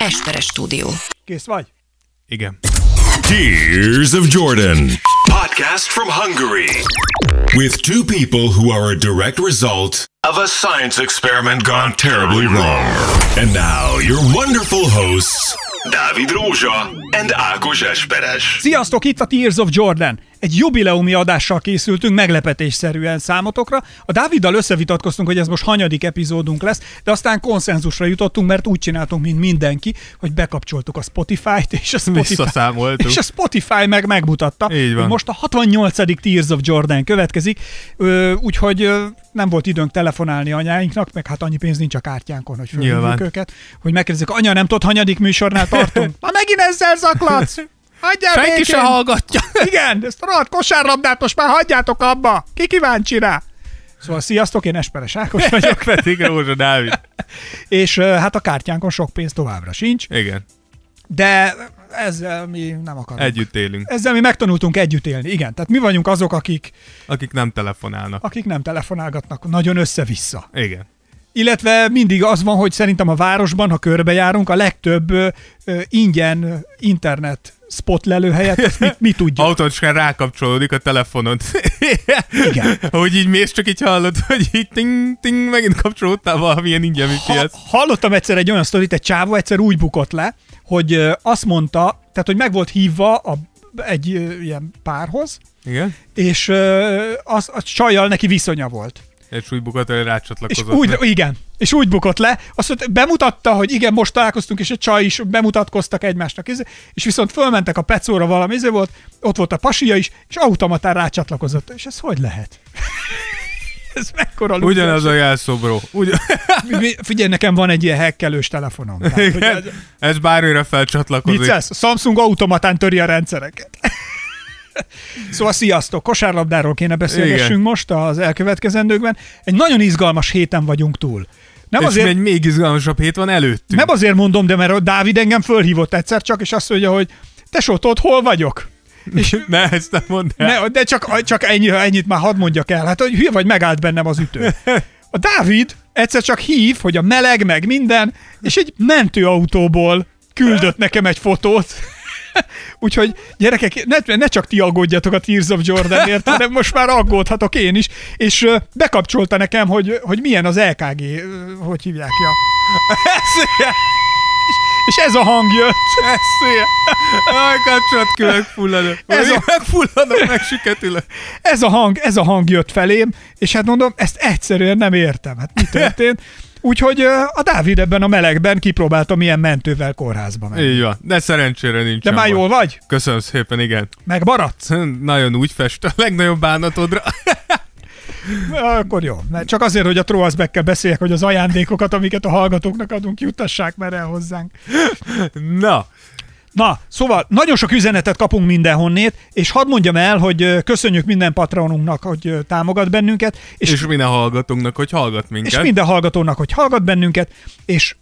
Esperes stúdió. Kész vagy? Igen. Tears of Jordan. Podcast from Hungary. With two people who are a direct result of a science experiment gone terribly wrong. And now, your wonderful hosts, Dávid Rózsa and Ákos Esperes. Sziasztok, itt a Tears of Jordan. Egy jubileumi adással készültünk meglepetésszerűen számotokra. A Dáviddal összevitatkoztunk, hogy ez most hanyadik epizódunk lesz, de aztán konszenzusra jutottunk, mert úgy csináltunk, mint mindenki, hogy bekapcsoltuk a Spotify-t, és a Spotify, és a Spotify meg megmutatta, Így van. most a 68. Tears of Jordan következik, úgyhogy nem volt időnk telefonálni anyáinknak, meg hát annyi pénz nincs a kártyánkon, hogy fölhívjuk őket, hogy megkérdezzük, anya, nem tudod, hanyadik műsornál tartunk? Ma megint ezzel zaklatsz! Hagyjál Senki békén! se hallgatja. Igen, ezt a rohadt kosárlabdát most már hagyjátok abba! Ki kíváncsi rá? Szóval sziasztok, én Esperes Ákos vagyok, Pedig Rózsa Dávid. és hát a kártyánkon sok pénz továbbra sincs, Igen. de ezzel mi nem akarunk. Együtt élünk. Ezzel mi megtanultunk együtt élni, igen. Tehát mi vagyunk azok, akik, Akik nem telefonálnak. akik nem telefonálgatnak nagyon össze-vissza. Igen. Illetve mindig az van, hogy szerintem a városban, ha körbejárunk, a legtöbb ö, ingyen internet spot lelőhelyet, azt mi, mi tudjuk. Automatikusan rákapcsolódik a telefonod. Igen. Hogy így mész, csak így hallod, hogy így ting, ting, megint kapcsolódtál valamilyen ingyen Ha, hallottam egyszer egy olyan sztorit, egy csávó egyszer úgy bukott le, hogy azt mondta, tehát hogy meg volt hívva a, egy ilyen párhoz, Igen. és az, a csajjal neki viszonya volt. És úgy bukott, hogy És rácsatlakozott. úgy, le. igen, és úgy bukott le, azt mondta, bemutatta, hogy igen, most találkoztunk, és a csaj is bemutatkoztak egymásnak, és viszont fölmentek a pecóra valami, izé volt, ott volt a pasia is, és automatán rácsatlakozott. És ez hogy lehet? ez mekkora lúzer. Ugyanaz a jelszobró. Ugyan... Figyelj, nekem van egy ilyen hekkelős telefonom. Tehát, Igen. ez, Ez bármire felcsatlakozik. vicces, Samsung automatán töri a rendszereket. Szóval sziasztok, kosárlabdáról kéne beszélgessünk Igen. most az elkövetkezendőkben. Egy nagyon izgalmas héten vagyunk túl. Nem És azért, egy még izgalmasabb hét van előttünk. Nem azért mondom, de mert a Dávid engem fölhívott egyszer csak, és azt mondja, hogy te tudod, hol vagyok? És Ne, ezt nem mondd el. ne, de csak, csak ennyi, ennyit már hadd mondjak el. Hát, hogy hülye vagy, megállt bennem az ütő. A Dávid egyszer csak hív, hogy a meleg, meg minden, és egy mentőautóból küldött nekem egy fotót. Úgyhogy gyerekek, ne, ne csak ti aggódjatok a Tears of Jordanért, hanem most már aggódhatok én is. És bekapcsolta nekem, hogy, hogy milyen az LKG, hogy hívják ja. És ez a hang jött. Eszéje. Aj, kapcsolat kövek fulladok. Ez Ez a- a... Megfulladok, megsüketülök. Ez a hang, ez a hang jött felém, és hát mondom, ezt egyszerűen nem értem. Hát mi történt? Úgyhogy a Dávid ebben a melegben kipróbálta, milyen mentővel kórházba megy. Így van. De szerencsére nincs. De már jól vagy? Köszönöm szépen, igen. Megmaradsz? Nagyon úgy fest a legnagyobb bánatodra. Akkor jó. Csak azért, hogy a Trollsback-kel beszéljek, hogy az ajándékokat, amiket a hallgatóknak adunk, juttassák már el hozzánk. Na, Na, szóval nagyon sok üzenetet kapunk mindenhonnét, és hadd mondjam el, hogy köszönjük minden patronunknak, hogy támogat bennünket, és, és minden hallgatónknak, hogy hallgat minket. és minden hallgatónak, hogy hallgat bennünket, és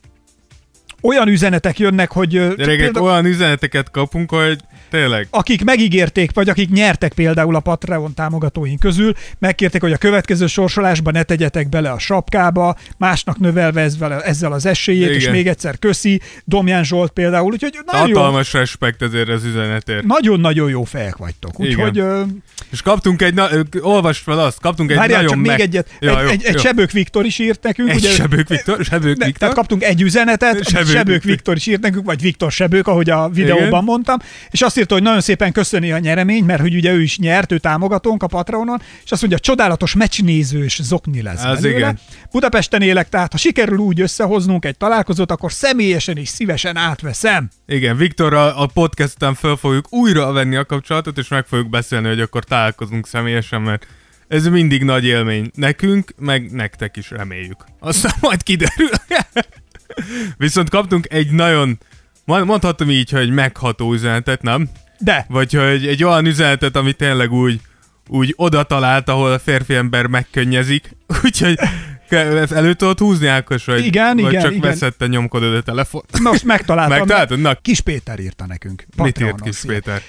olyan üzenetek jönnek, hogy Gyerekek, például- olyan üzeneteket kapunk, hogy tényleg. akik megígérték, vagy akik nyertek például a Patreon támogatóink közül, megkérték, hogy a következő sorsolásban ne tegyetek bele a sapkába, másnak növelve ezzel, ezzel az esélyét, és Igen. még egyszer köszi, Domján Zsolt például, úgyhogy nagyon, Hatalmas respekt ezért az üzenetért. nagyon-nagyon jó fejek vagytok. Úgyhogy ö, És kaptunk egy, na, olvasd fel azt, kaptunk egy várjál nagyon csak még meg... egyet, Ja, egy, jó, egy, egy jó. Sebők Viktor is írt nekünk. Egy ugye, Sebők Viktor, Sebők Viktor. tehát kaptunk egy üzenetet, Sebők, Sebők Sebők Viktor. Viktor is írt nekünk, vagy Viktor Sebők, ahogy a videóban Igen. mondtam, és azt írta, hogy nagyon szépen köszöni a nyereményt, mert hogy ugye ő is nyert, ő támogatónk a Patreonon, és azt mondja, csodálatos meccsnézős zokni lesz Az belőle. igen. Budapesten élek, tehát ha sikerül úgy összehoznunk egy találkozót, akkor személyesen és szívesen átveszem. Igen, Viktorral a podcasten fel fogjuk újra venni a kapcsolatot, és meg fogjuk beszélni, hogy akkor találkozunk személyesen, mert ez mindig nagy élmény nekünk, meg nektek is reméljük. Aztán majd kiderül. Viszont kaptunk egy nagyon, mond- mondhatom így, hogy megható üzenetet, nem? De Vagy hogy egy olyan üzenetet, ami tényleg úgy, úgy oda talált, ahol a férfi ember megkönnyezik. Úgyhogy elő tudod húzni, Ákos, vagy, Igen, vagy igen, csak igen. veszette nyomkodod a telefon. most megtaláltam. Megtaláltad? Na, Kis Péter írta nekünk. mit írt Patreonon. kis. Péter?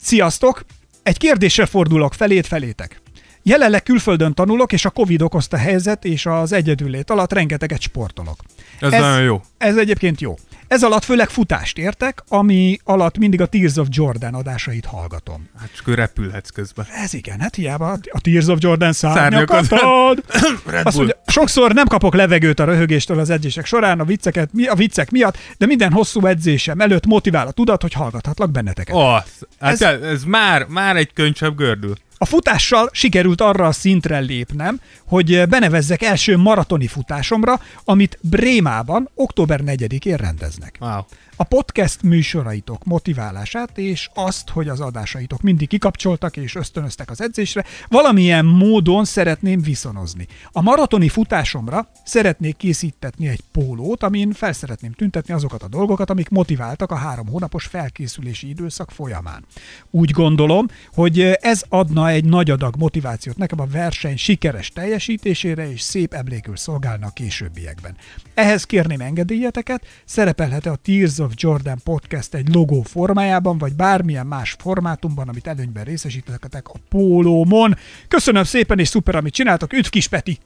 Sziasztok! Egy kérdéssel fordulok felét felétek. Jelenleg külföldön tanulok, és a Covid okozta helyzet és az egyedüllét alatt rengeteget sportolok. Ez, nagyon jó. Ez egyébként jó. Ez alatt főleg futást értek, ami alatt mindig a Tears of Jordan adásait hallgatom. Hát csak repülhetsz közben. Ez igen, hát hiába a Tears of Jordan Szárnyakat. ad. Azt mondja, sokszor nem kapok levegőt a röhögéstől az edzések során, a, vicceket, a viccek miatt, de minden hosszú edzésem előtt motivál a tudat, hogy hallgathatlak benneteket. Oh, hát Ez- ez, ez már, már egy könycsebb gördül. A futással sikerült arra a szintre lépnem, hogy benevezzek első maratoni futásomra, amit Brémában október 4-én rendeznek. Wow. A podcast műsoraitok motiválását és azt, hogy az adásaitok mindig kikapcsoltak és ösztönöztek az edzésre, valamilyen módon szeretném viszonozni. A maratoni futásomra szeretnék készítetni egy pólót, amin fel szeretném tüntetni azokat a dolgokat, amik motiváltak a három hónapos felkészülési időszak folyamán. Úgy gondolom, hogy ez adna egy nagy adag motivációt nekem a verseny sikeres teljesítésére és szép emlékül szolgálna a későbbiekben. Ehhez kérném engedélyeteket, szerepelhet-e a Tears of Jordan podcast egy logó formájában, vagy bármilyen más formátumban, amit előnyben részesítetek a pólómon. Köszönöm szépen, és szuper, amit csináltok. Üdv kis Peti!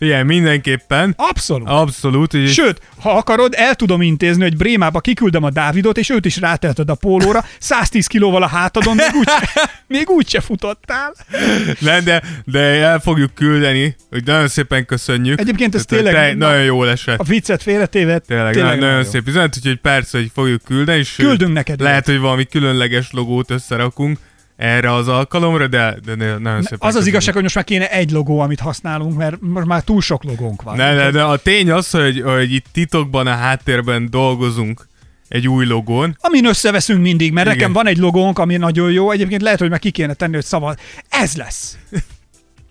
Figyelj, mindenképpen. Abszolút! Abszolút. Ugye, Sőt, ha akarod, el tudom intézni, hogy Brémába kiküldöm a Dávidot, és őt is rátelted a pólóra, 110 kilóval a hátadon, még úgy, még úgy se futottál. Nem, de, de el fogjuk küldeni, hogy nagyon szépen köszönjük. Egyébként ez Tehát, tényleg- Te, nagyon jól esett. A viccet félretéve, Tényleg, tényleg nagyon, nagyon jó. szép üzenet, úgyhogy persze, hogy fogjuk küldeni, és Küldünk neked lehet, hogy valami különleges logót összerakunk erre az alkalomra, de, de nagyon szépen Az az igazság, hogy most már kéne egy logó, amit használunk, mert most már túl sok logónk van. Ne, ne, de a tény az, hogy, hogy itt titokban a háttérben dolgozunk egy új logón. Amin összeveszünk mindig, mert Igen. nekem van egy logónk, ami nagyon jó. Egyébként lehet, hogy meg ki kéne tenni, hogy szava. Ez lesz.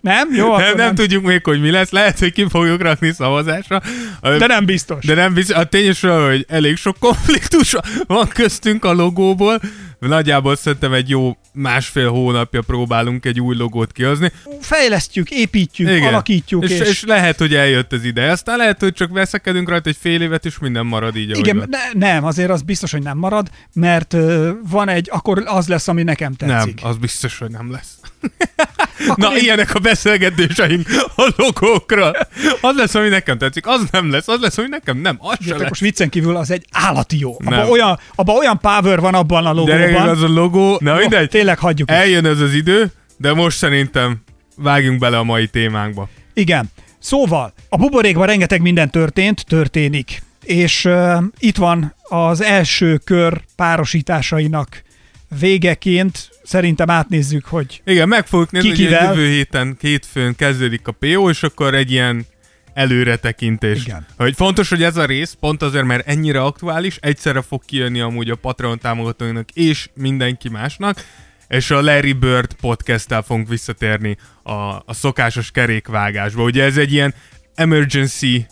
Nem? Jó, Nem, akkor nem tudjuk még, hogy mi lesz, lehet, hogy ki fogjuk rakni szavazásra. De nem biztos. De nem biztos, a tényes, hogy elég sok konfliktus van köztünk a logóból. Nagyjából szerintem egy jó másfél hónapja próbálunk egy új logót kihozni. Fejlesztjük, építjük, Igen. alakítjuk. és, és, és lehet, hogy eljött az ideje. Aztán lehet, hogy csak veszekedünk rajta egy fél évet, és minden marad így, Igen, van. ne, nem, azért az biztos, hogy nem marad, mert van egy, akkor az lesz, ami nekem Nem, tetszik. az biztos, hogy nem lesz. Akkor Na, én- ilyenek a beszélgetéseink a logókra. Az lesz, ami nekem tetszik, az nem lesz, az lesz, ami nekem nem, az se lesz. most viccen kívül az egy állati jó. Abban olyan, abba olyan power van abban a De logóban. az a logó, na mindegy, Tényleg hagyjuk. eljön ez az idő, de most szerintem vágjunk bele a mai témánkba. Igen. Szóval, a buborékban rengeteg minden történt, történik. És uh, itt van az első kör párosításainak végeként. Szerintem átnézzük, hogy Igen, meg fogjuk nézni, hogy jövő héten hétfőn kezdődik a PO, és akkor egy ilyen előretekintés. Igen. Hogy fontos, hogy ez a rész pont azért, mert ennyire aktuális, egyszerre fog kijönni amúgy a Patreon támogatóinak és mindenki másnak, és a Larry Bird podcasttel fogunk visszatérni a, a szokásos kerékvágásba. Ugye ez egy ilyen emergency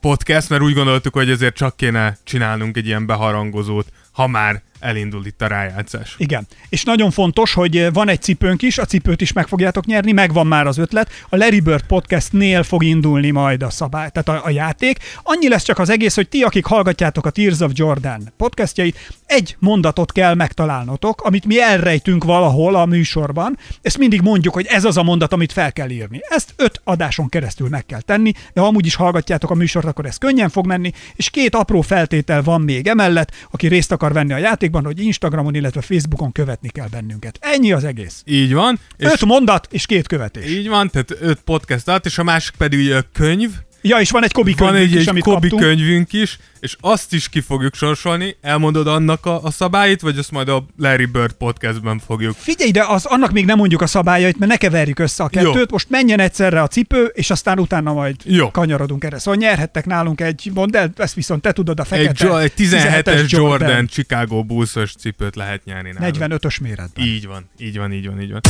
podcast, mert úgy gondoltuk, hogy ezért csak kéne csinálnunk egy ilyen beharangozót, ha már elindul itt a rájátszás. Igen. És nagyon fontos, hogy eh, van egy cipőnk is, a cipőt is meg fogjátok nyerni, megvan már az ötlet. A Larry Bird Podcastnél fog indulni majd a szabály, tehát a, a játék. Annyi lesz csak az egész, hogy ti, akik hallgatjátok a Tears of Jordan podcastjait, egy mondatot kell megtalálnotok, amit mi elrejtünk valahol a műsorban. Ezt mindig mondjuk, hogy ez az a mondat, amit fel kell írni. Ezt öt adáson keresztül meg kell tenni, de ha amúgy is hallgatjátok a műsort, akkor ez könnyen fog menni, és két apró feltétel van még emellett, aki részt akar venni a játékban, hogy Instagramon, illetve Facebookon követni kell bennünket. Ennyi az egész. Így van. És Öt mondat és két követés. Így van, tehát öt podcast alatt, és a másik pedig a könyv. Ja, és van egy Kobi Van könyvünk egy, is, egy amit Kobi kaptunk. könyvünk is, és azt is ki fogjuk sorsolni. Elmondod annak a, a szabályt, vagy azt majd a Larry Bird podcastben fogjuk. Figyelj, de az, annak még nem mondjuk a szabályait, mert ne keverjük össze a kettőt. Jó. Most menjen egyszerre a cipő, és aztán utána majd Jó. kanyarodunk erre. Szóval nyerhettek nálunk egy, mondd el, ezt viszont te tudod, a Egy, fekete. jo- egy 17-es Jordan, Chicago Bulls-os cipőt lehet nyerni nálunk. 45-ös méretben. Így van, így van, így van, így van.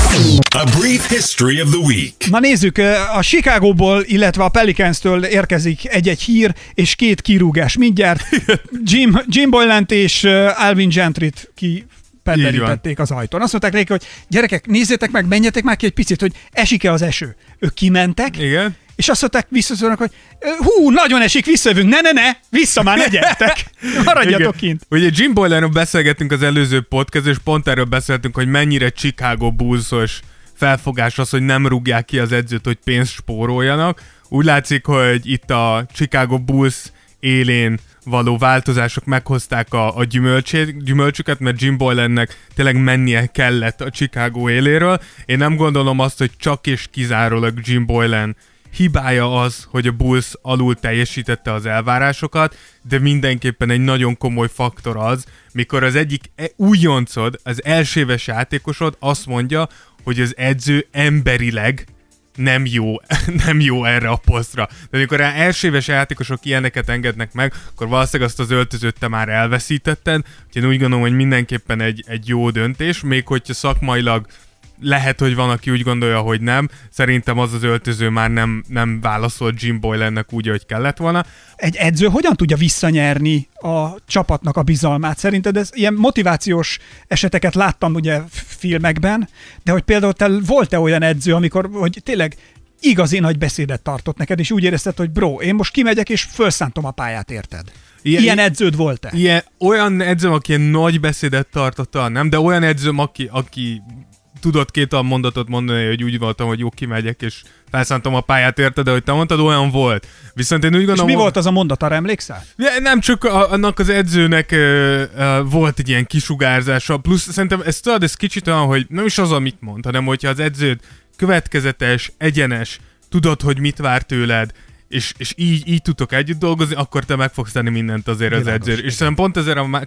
A brief history of the week. Na nézzük, a Chicagóból, illetve a Pelicans-től érkezik egy-egy hír, és két kirúgás mindjárt. Jim, Jim Boylant és Alvin Gentryt ki penderítették az ajtón. Azt mondták neki, hogy gyerekek, nézzétek meg, menjetek már ki egy picit, hogy esik-e az eső. Ők kimentek, Igen? és azt mondták, visszaszólnak, hogy "Ö, hú, nagyon esik, visszajövünk, ne, ne, ne, vissza már, ne gyertek, maradjatok kint. Ugye Jim Boylanról beszélgettünk az előző podcast, és pont erről beszéltünk, hogy mennyire Chicago Bulls-os felfogás az, hogy nem rúgják ki az edzőt, hogy pénzt spóroljanak. Úgy látszik, hogy itt a Chicago Bulls élén való változások meghozták a, a gyümölcsét, gyümölcsüket, mert Jim Boylannek tényleg mennie kellett a Chicago éléről. Én nem gondolom azt, hogy csak és kizárólag Jim Boylan hibája az, hogy a Bulls alul teljesítette az elvárásokat, de mindenképpen egy nagyon komoly faktor az, mikor az egyik e- újoncod, az elsőves játékosod azt mondja, hogy az edző emberileg nem jó, nem jó erre a posztra. De amikor rá elsőves játékosok ilyeneket engednek meg, akkor valószínűleg azt az öltözőt te már elveszítetted, úgyhogy én úgy gondolom, hogy mindenképpen egy, egy jó döntés, még hogyha szakmailag lehet, hogy van, aki úgy gondolja, hogy nem. Szerintem az az öltöző már nem, nem válaszolt Jim Boylannek úgy, hogy kellett volna. Egy edző hogyan tudja visszanyerni a csapatnak a bizalmát? Szerinted ez ilyen motivációs eseteket láttam ugye filmekben, de hogy például te volt-e olyan edző, amikor, hogy tényleg igazi nagy beszédet tartott neked, és úgy érezted, hogy bro, én most kimegyek, és felszántom a pályát, érted? Ilyen, ilyen edződ volt-e? Ilyen, olyan edzőm, aki ilyen nagy beszédet tartotta, nem, de olyan edzőm, aki, aki tudott két a mondatot mondani, hogy úgy voltam, hogy jó, kimegyek, és felszántam a pályát, érted, de hogy te mondtad, olyan volt. Viszont én úgy gondolom... És mi volt az a mondat, arra emlékszel? Nem csak a, annak az edzőnek volt egy ilyen kisugárzása, plusz szerintem ez tudod, ez kicsit olyan, hogy nem is az, amit mond, hanem hogyha az edződ következetes, egyenes, tudod, hogy mit vár tőled, és, és így, így tudtok együtt dolgozni, akkor te meg fogsz tenni mindent azért az edzőr. És szerintem pont ezért a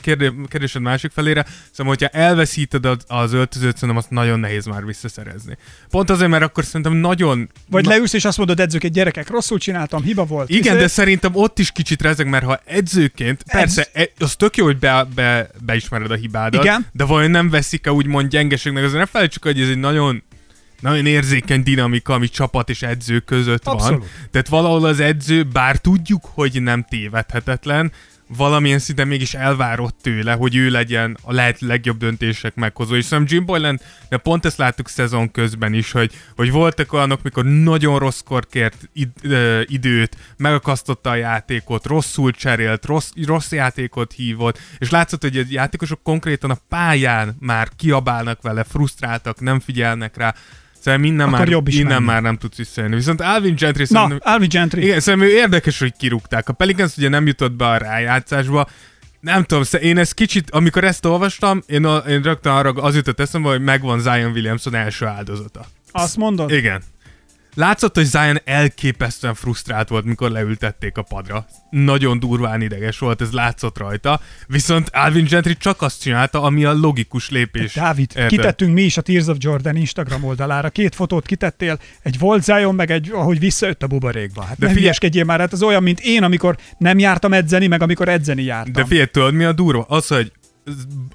kérdésed másik felére, szerintem, hogyha elveszíted az, az öltözőt, szerintem azt nagyon nehéz már visszaszerezni. Pont azért, mert akkor szerintem nagyon... Vagy na... leülsz és azt mondod edzőként, gyerekek, rosszul csináltam, hiba volt. Igen, hiszen... de szerintem ott is kicsit rezeg, mert ha edzőként, Edz... persze, e- az tök jó, hogy be, be, beismered a hibádat, Igen. de vajon nem veszik-e úgymond gyengeségnek, azért ne felejtsük, hogy ez egy nagyon nagyon érzékeny dinamika, ami csapat és edző között Abszolút. van. Tehát valahol az edző, bár tudjuk, hogy nem tévedhetetlen, valamilyen szinten mégis elvárott tőle, hogy ő legyen a lehet legjobb döntések meghozó. És szerintem Jim Boylan, de pont ezt láttuk szezon közben is, hogy, hogy voltak olyanok, mikor nagyon rosszkor kért id, ö, időt, megakasztotta a játékot, rosszul cserélt, rossz, rossz játékot hívott, és látszott, hogy a játékosok konkrétan a pályán már kiabálnak vele, frusztráltak, nem figyelnek rá, Szerintem innen, már, jobb is innen már nem tudsz visszajönni. Viszont Alvin Gentry Na, szerintem... Alvin Gentry. Igen, szerintem érdekes, hogy kirúgták. A Pelicans ugye nem jutott be a rájátszásba, nem tudom, én ezt kicsit, amikor ezt olvastam, én, a, én rögtön arra az jutott eszembe, hogy megvan Zion Williamson első áldozata. Azt mondod? Igen. Látszott, hogy Zion elképesztően frusztrált volt, mikor leültették a padra. Nagyon durván ideges volt, ez látszott rajta. Viszont Alvin Gentry csak azt csinálta, ami a logikus lépés. Dávid, Érted? kitettünk mi is a Tears of Jordan Instagram oldalára. Két fotót kitettél, egy volt Zion, meg egy, ahogy visszajött a buborékba. Hát De figyelj, már, hát az olyan, mint én, amikor nem jártam edzeni, meg amikor edzeni jártam. De figyelj, tudod mi a durva? Az, hogy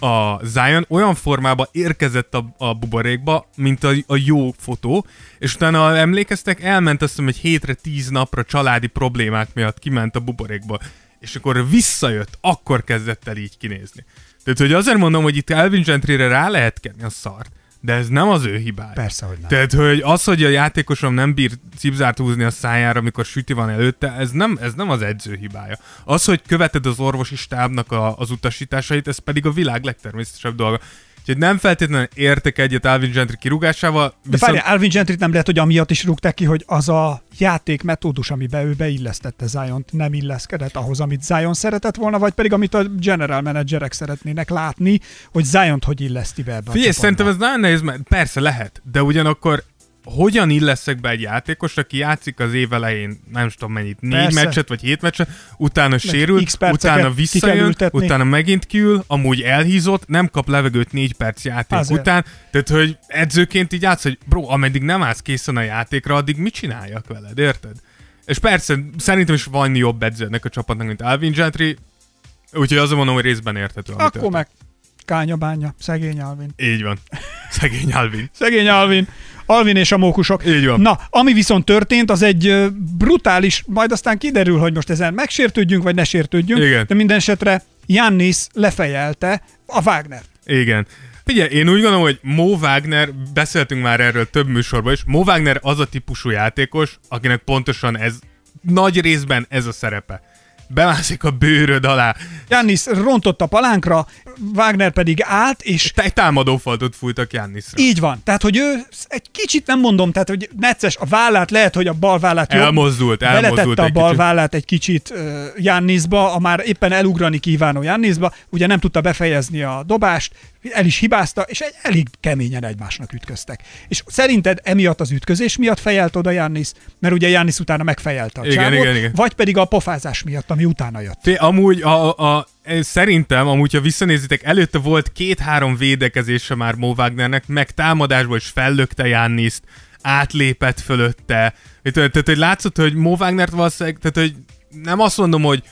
a Zion olyan formában érkezett a, a buborékba, mint a, a jó fotó, és utána emlékeztek, elment azt hiszem egy hétre, tíz napra családi problémák miatt kiment a buborékba, és akkor visszajött, akkor kezdett el így kinézni. Tehát, hogy azért mondom, hogy itt Elvin Gentry-re rá lehet kenni a szart, de ez nem az ő hibája. Persze, hogy nem. Tehát, hogy az, hogy a játékosom nem bír cipzárt húzni a szájára, amikor süti van előtte, ez nem, ez nem az edző hibája. Az, hogy követed az orvosi stábnak a, az utasításait, ez pedig a világ legtermészetesebb dolga. Úgyhogy nem feltétlenül értek egyet Alvin Gentry kirúgásával. De viszont... várjál, Alvin Gentry nem lehet, hogy amiatt is rúgták ki, hogy az a játék metódus, amiben ő beillesztette zion nem illeszkedett ahhoz, amit Zion szeretett volna, vagy pedig amit a general managerek szeretnének látni, hogy zion hogy illeszti be ebbe Figyelj, szerintem ez nagyon nehéz, mert persze lehet, de ugyanakkor hogyan illeszek be egy játékos, aki játszik az év elején, nem tudom mennyit, négy Persze. meccset vagy hét meccset, utána sérül, utána visszajön, utána megint kiül, amúgy elhízott, nem kap levegőt négy perc játék Azért. után, tehát hogy edzőként így játsz, hogy bro, ameddig nem állsz készen a játékra, addig mit csináljak veled, érted? És persze, szerintem is van jobb edzőnek a csapatnak, mint Alvin Gentry, úgyhogy azon mondom, hogy részben érthető. Akkor meg kányabánya, szegény Alvin. Így van. Szegény Alvin. szegény Alvin. Alvin és a mókusok. Így van. Na, ami viszont történt, az egy brutális, majd aztán kiderül, hogy most ezen megsértődjünk, vagy ne sértődjünk, Igen. de minden esetre Jannis lefejelte a Wagner. Igen. Figyelj, én úgy gondolom, hogy Mo Wagner, beszéltünk már erről több műsorban is, Mo Wagner az a típusú játékos, akinek pontosan ez, nagy részben ez a szerepe. Bemászik a bőröd alá. Jannis rontott a palánkra, Wagner pedig állt, és Egy támadófaltot fújtak Jannisra. így van. Tehát, hogy ő egy kicsit nem mondom, tehát, hogy necces a vállát, lehet, hogy a bal vállát jobb- Elmozdult, elmozdult beletette a bal kicsit. vállát egy kicsit uh, Jannisba, a már éppen elugrani kívánó Jannisba, ugye nem tudta befejezni a dobást, el is hibázta, és egy, elég keményen egymásnak ütköztek. És szerinted emiatt az ütközés miatt fejelt oda Jannis, mert ugye Jannis utána megfejelte a Igen, csávót, igen, igen. vagy pedig a pofázás miatt, ami utána jött. Fé, amúgy a, a, szerintem, amúgy ha visszanézitek, előtte volt két-három védekezése már Mo Wagnernek, meg támadásból is fellökte Janniszt, átlépett fölötte. Tehát hogy látszott, hogy Mo Wagnert valószínűleg, tehát hogy nem azt mondom, hogy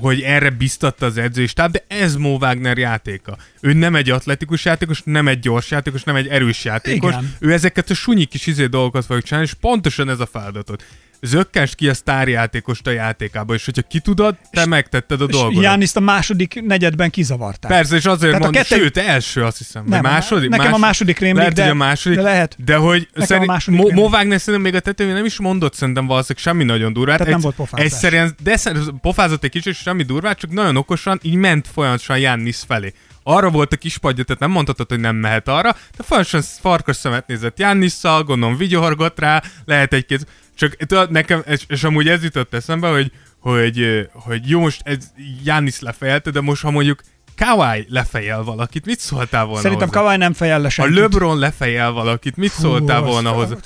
hogy erre biztatta az edzőstáb, de ez Mo Wagner játéka. Ő nem egy atletikus játékos, nem egy gyors játékos, nem egy erős játékos. Igen. Ő ezeket a sunyi kis izé dolgokat fogja csinálni, és pontosan ez a feladatot. Zökkens ki a sztárjátékost a játékába, és hogyha ki tudod, te megtetted a És dolgodat. Janniszt a második negyedben kizavarták. Persze, és azért Tehát mondom, kettő- sőt, első azt hiszem. Nem, második? nekem a második rémlik, lehet, de- hogy a második, de lehet. De hogy szerint, második Mo, rémlik. Mo Wagner szerintem még a tetőjén nem is mondott szerintem valószínűleg semmi nagyon durvát. Tehát nem Egy- volt pofázás. Egyszerűen, de pofázott egy kicsit, és semmi durvát, csak nagyon okosan így ment folyamatosan Jannis felé. Arra volt a kis padja, tehát nem mondhatod, hogy nem mehet arra, de folyamatosan farkas szemet nézett Jannisszal, gondolom vigyorgott rá, lehet egy-két, csak tudod, nekem, és, és amúgy ez jutott eszembe, hogy, hogy, hogy jó, most ez Jannis lefejelte, de most ha mondjuk Kawai lefejel valakit, mit szóltál volna Szerintem hozzá? Kawai nem fejel le senkit. LeBron lefejel valakit, mit szóltál Hú, volna az- hozzá?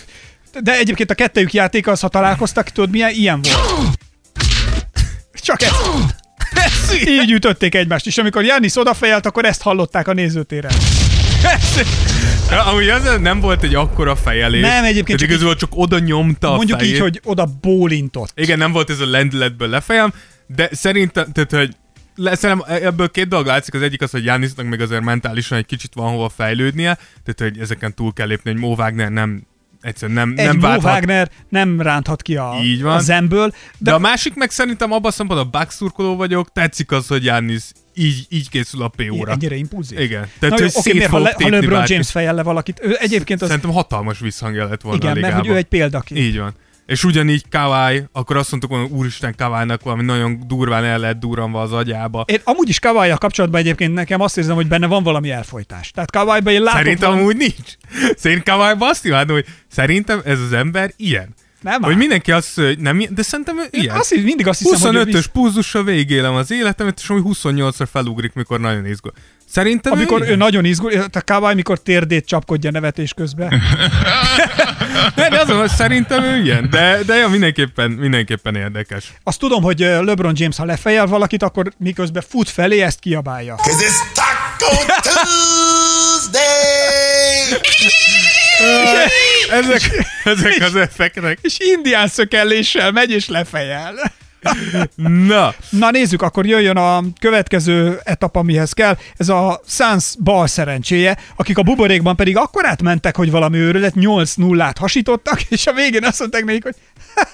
De egyébként a kettejük játéka az, ha találkoztak, tudod milyen? Ilyen volt. Csak ez. Így ütötték egymást, és amikor Jannis odafejelt, akkor ezt hallották a nézőtéren. Amúgy az nem volt egy akkora fejelés. Nem, egyébként csak igazából csak oda nyomta a Mondjuk fejét. így, hogy oda bólintott. Igen, nem volt ez a lendületből lefejem, de szerintem, tehát, hogy le, szerintem ebből két dolog látszik, az egyik az, hogy Jánisznak még azért mentálisan egy kicsit van hova fejlődnie, tehát hogy ezeken túl kell lépni, hogy Mo Wagner nem egyszerűen nem, Egy nem Mo válthat. Wagner nem ránthat ki a, Így van. a zemből, De, de, a másik meg szerintem abban a szempontból a Bucks szurkoló vagyok, tetszik az, hogy Jánisz így, így készül a PO-ra. ennyire impulzív. Igen. Na Tehát, jó, hogy oké, miért, ha, le, ha LeBron bárkit. James fejel le valakit, ő egyébként az, Szerintem hatalmas visszhangja lett volna igen, a mert hogy ő egy példakép. Így van. És ugyanígy Kawai, akkor azt mondtuk volna, úristen Kawai-nak valami nagyon durván el lett durranva az agyába. Én amúgy is kawai kapcsolatban egyébként nekem azt érzem, hogy benne van valami elfolytás. Tehát kawai én látok Szerintem valami... amúgy nincs. Szerintem Kawai azt imádom, hogy szerintem ez az ember ilyen. Nem Hogy mindenki azt hogy nem de szerintem Én ilyen. azt, mindig azt hiszem, hogy ő 25-ös visz, végélem az életemet, és ami 28-ra felugrik, mikor nagyon izgul. Szerintem amikor ő, ő nagyon izgul, a kawai, mikor térdét csapkodja nevetés közben. Ne, de azon, hogy szerintem ő ilyen, de, de ja, mindenképpen, mindenképpen érdekes. Azt tudom, hogy ö, LeBron James, ha lefejel valakit, akkor miközben fut felé, ezt kiabálja. Cause it's Taco Tuesday. Ezek, ezek az effektek. És indián szökelléssel megy és lefejel. Na, Na nézzük, akkor jöjjön a következő etap, amihez kell. Ez a Suns bal szerencséje, akik a buborékban pedig akkorát mentek, hogy valami őrület, 8 0 hasítottak, és a végén azt mondták nekik, hogy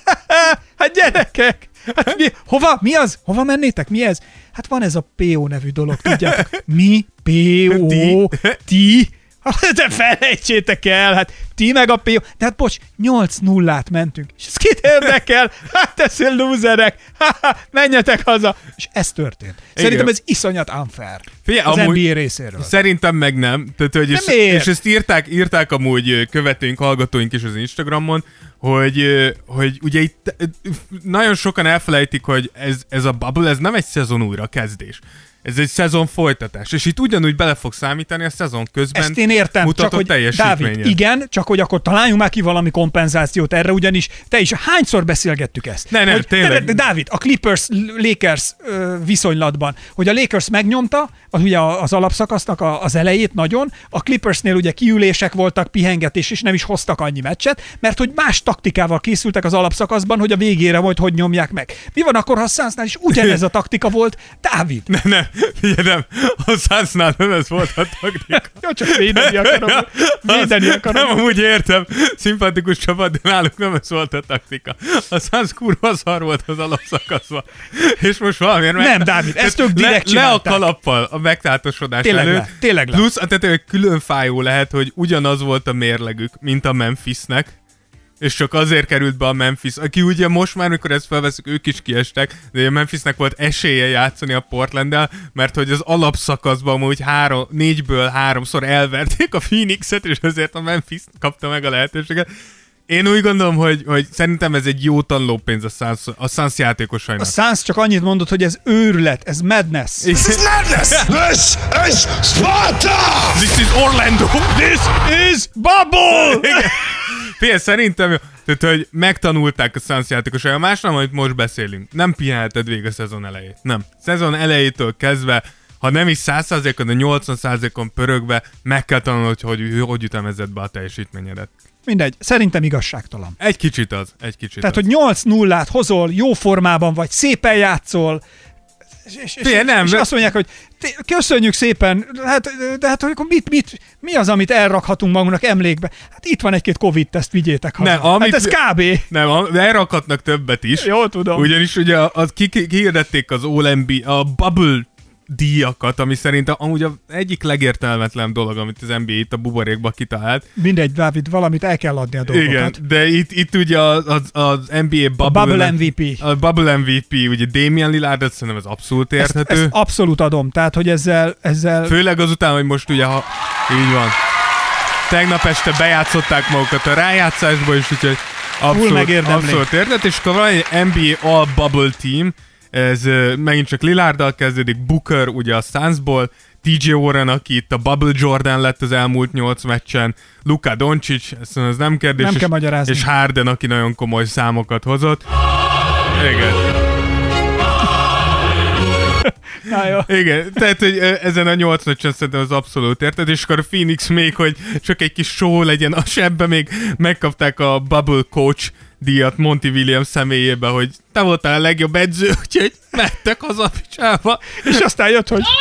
hát gyerekek, hát mi, hova, mi az? Hova mennétek? Mi ez? Hát van ez a PO nevű dolog, tudjátok. Mi? PO? Ti? De felejtsétek el, hát ti meg a PO. De hát bocs, 8 nullát mentünk. És ez kit érdekel? Hát ez lúzerek. Menjetek haza. És ez történt. Szerintem ez iszonyat unfair. Figyelj, az amúgy- NBA részéről. Szerintem meg nem. Tehát, hogy és, és ezt írták, írták amúgy követőink, hallgatóink is az Instagramon, hogy, hogy ugye itt nagyon sokan elfelejtik, hogy ez, ez a bubble, ez nem egy szezon újra kezdés. Ez egy szezon folytatás, és itt ugyanúgy bele fog számítani a szezon közben Ezt én értem, csak hogy. Dávid, igen, csak hogy akkor találjunk már ki valami kompenzációt erre, ugyanis te is hányszor beszélgettük ezt? Ne, ne, hogy, tényleg. De, Dávid, a Clippers Lakers ö, viszonylatban, hogy a Lakers megnyomta az, ugye az alapszakasznak a, az elejét nagyon, a Clippersnél ugye kiülések voltak, pihengetés, és nem is hoztak annyi meccset, mert hogy más taktikával készültek az alapszakaszban, hogy a végére majd hogy nyomják meg. Mi van akkor, ha a Sunsnál is ugyanez a taktika volt? Dávid, Ne, ne, figyelj, nem, a Sunsnál nem ez volt a taktika. jó, csak védeni akarom. Védeni akarom. Nem, amúgy értem, szimpatikus csapat, de náluk nem ez volt a taktika. A Suns kurva szar volt az alapszakaszban. És most valamiért meg... Nem, Dávid, ezt ők le, direkt le a csinálták. kalappal a megtátosodás Tényleg előtt. le, tényleg le. Plusz, a tető külön fájó lehet, hogy ugyanaz volt a mérlegük, mint a Memphisnek, és csak azért került be a Memphis, aki ugye most már, amikor ezt felveszünk, ők is kiestek, de a Memphisnek volt esélye játszani a portland mert hogy az alapszakaszban úgy három, négyből háromszor elverték a Phoenixet, és azért a Memphis kapta meg a lehetőséget. Én úgy gondolom, hogy, hogy szerintem ez egy jó tanulópénz a Suns, a Suns játékosainak. A Suns csak annyit mondott, hogy ez őrület, ez madness. This is madness! This is Sparta! This is Orlando! This is bubble! Fél, szerintem, tehát, hogy megtanulták a Suns játékosai. A más nem, amit most beszélünk. Nem pihenheted végig a szezon elejét. Nem. Szezon elejétől kezdve ha nem is 100%-on, de 80%-on pörögve meg kell tanulnod, hogy hogy, hogy ütemezed be a teljesítményedet. Mindegy, szerintem igazságtalan. Egy kicsit az, egy kicsit Tehát, az. hogy 8 0 hozol, jó formában vagy, szépen játszol, és, és, és, Fé, nem, és azt mondják, hogy köszönjük szépen, hát, de hát akkor mit, mit, mi az, amit elrakhatunk magunknak emlékbe? Hát itt van egy-két Covid-teszt, vigyétek haza. Ne, amit- Hát ez kb. Nem, de elrakhatnak többet is. Jó, tudom. Ugyanis ugye az ki, ki, kihirdették az OLMB, a Bubble díjakat, ami szerintem amúgy az egyik legértelmetlen dolog, amit az NBA itt a buborékba kitalált. Mindegy, Dávid, valamit el kell adni a dolgokat. Igen, de itt, itt ugye az, az, az NBA A Bubble, Bubble MVP. A Bubble MVP, ugye Damian Lillard, szerintem ez abszolút Ezt, érthető. ezt abszolút adom, tehát, hogy ezzel, ezzel Főleg azután, hogy most ugye, ha így van, tegnap este bejátszották magukat a rájátszásba, és úgyhogy abszolút, abszolút értet, és akkor van egy NBA All Bubble Team, ez megint csak Lillarddal kezdődik, Booker ugye a Sunsból, TJ Warren, aki itt a Bubble Jordan lett az elmúlt nyolc meccsen, Luka Doncic, ez, ez nem kérdés, Nem és, kell magyarázni. és Harden, aki nagyon komoly számokat hozott. Igen. Na jó. Igen, tehát hogy ezen a nyolc meccsen szerintem az abszolút érted, és akkor a Phoenix még, hogy csak egy kis show legyen, a sebbe még megkapták a Bubble Coach díjat Monty Williams személyébe, hogy te voltál a legjobb edző, úgyhogy mentek haza a picsába. És aztán jött, hogy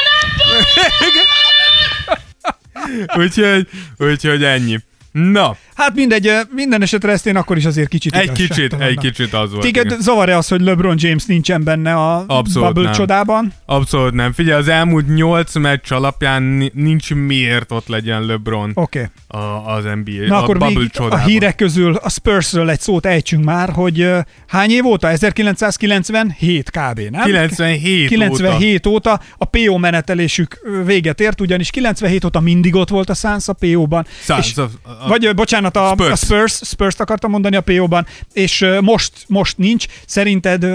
Úgyhogy, úgyhogy ennyi. Na, hát mindegy, minden esetre ezt én akkor is azért kicsit egy kicsit, egy kicsit az volt. Téged igen. zavar-e az, hogy LeBron James nincsen benne a Abszolút Bubble nem. csodában? Abszolút nem. Figyelj, az elmúlt nyolc meccs alapján ni- nincs miért ott legyen LeBron. Okay. a, az NBA, Na a akkor Bubble még a csodában. hírek közül a Spursről egy szót ejtsünk már, hogy uh, hány év óta? 1997 kb. nem? 97 óta. 97 óta. óta a PO menetelésük véget ért, ugyanis 97 óta mindig ott volt a Suns a PO-ban. Suns, és, a- a- vagy bocsánat, a Spurs. A Spurs, Spurs-t akartam mondani a PO-ban, és most, most nincs. Szerinted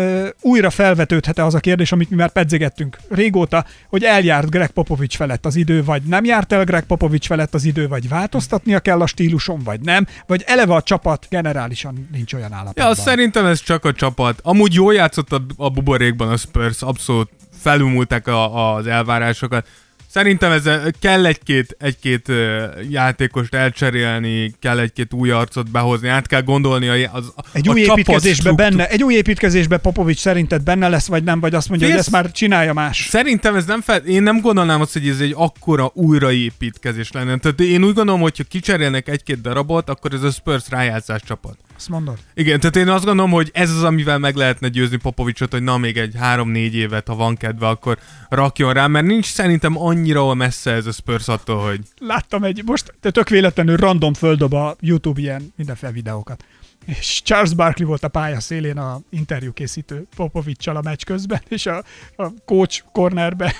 újra felvetődhet-e az a kérdés, amit mi már pedzegettünk régóta, hogy eljárt Greg Popovich felett az idő, vagy nem járt el Greg Popovich felett az idő, vagy változtatnia kell a stíluson, vagy nem, vagy eleve a csapat generálisan nincs olyan állapotban. Ja, szerintem ez csak a csapat. Amúgy jól játszott a, a buborékban a Spurs, abszolút felülmúlták a, az elvárásokat. Szerintem ez kell egy-két, egy-két ö, játékost elcserélni, kell egy-két új arcot behozni, át kell gondolni a, az, Egy a új építkezésbe benne, egy új építkezésbe Popovics szerinted benne lesz, vagy nem, vagy azt mondja, hogy Félsz- ezt már csinálja más. Szerintem ez nem fel, én nem gondolnám azt, hogy ez egy akkora újraépítkezés lenne. Tehát én úgy gondolom, hogy ha kicserélnek egy-két darabot, akkor ez a Spurs rájátszás csapat. Azt mondod? Igen, tehát én azt gondolom, hogy ez az, amivel meg lehetne győzni Popovicsot, hogy na még egy három-négy évet, ha van kedve, akkor rakjon rá, mert nincs szerintem annyira messze ez a Spurs attól, hogy Láttam egy, most tök véletlenül random földob a YouTube ilyen mindenféle videókat. És Charles Barkley volt a pálya szélén a interjú készítő Popovicsal a meccs közben, és a, a coach cornerbe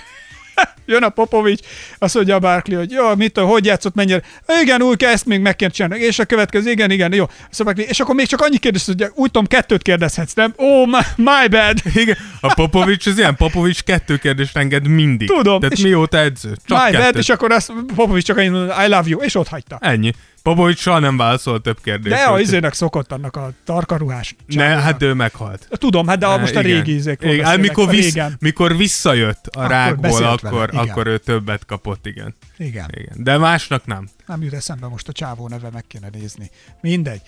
jön a Popovics, azt mondja a Barkley, hogy jó, mit, hogy játszott, mennyire, igen, úgy kell, ezt még meg kell csinálni, és a következő, igen, igen, jó. Barkley, és akkor még csak annyi kérdés, hogy úgy tudom, kettőt kérdezhetsz, nem? Oh, my, my bad. igen, a Popovics az ilyen, Popovics kettő kérdést enged mindig. Tudom, Tehát mióta edző? Csak my bad, kettőt. és akkor azt Popovics csak mondta, I love you, és ott hagyta. Ennyi. Popovics soha nem válaszol több kérdést. De a izének szokott annak a tarkaruhás. Ne, hát ő meghalt. Tudom, hát de a most a Igen. régi izékről Igen, hát mikor, régen. mikor visszajött a Akkor rákból, beszélt vele, akkor, akkor ő többet kapott, igen. Igen. igen. De másnak nem. Nem jut eszembe most a csávó neve, meg kéne nézni. Mindegy.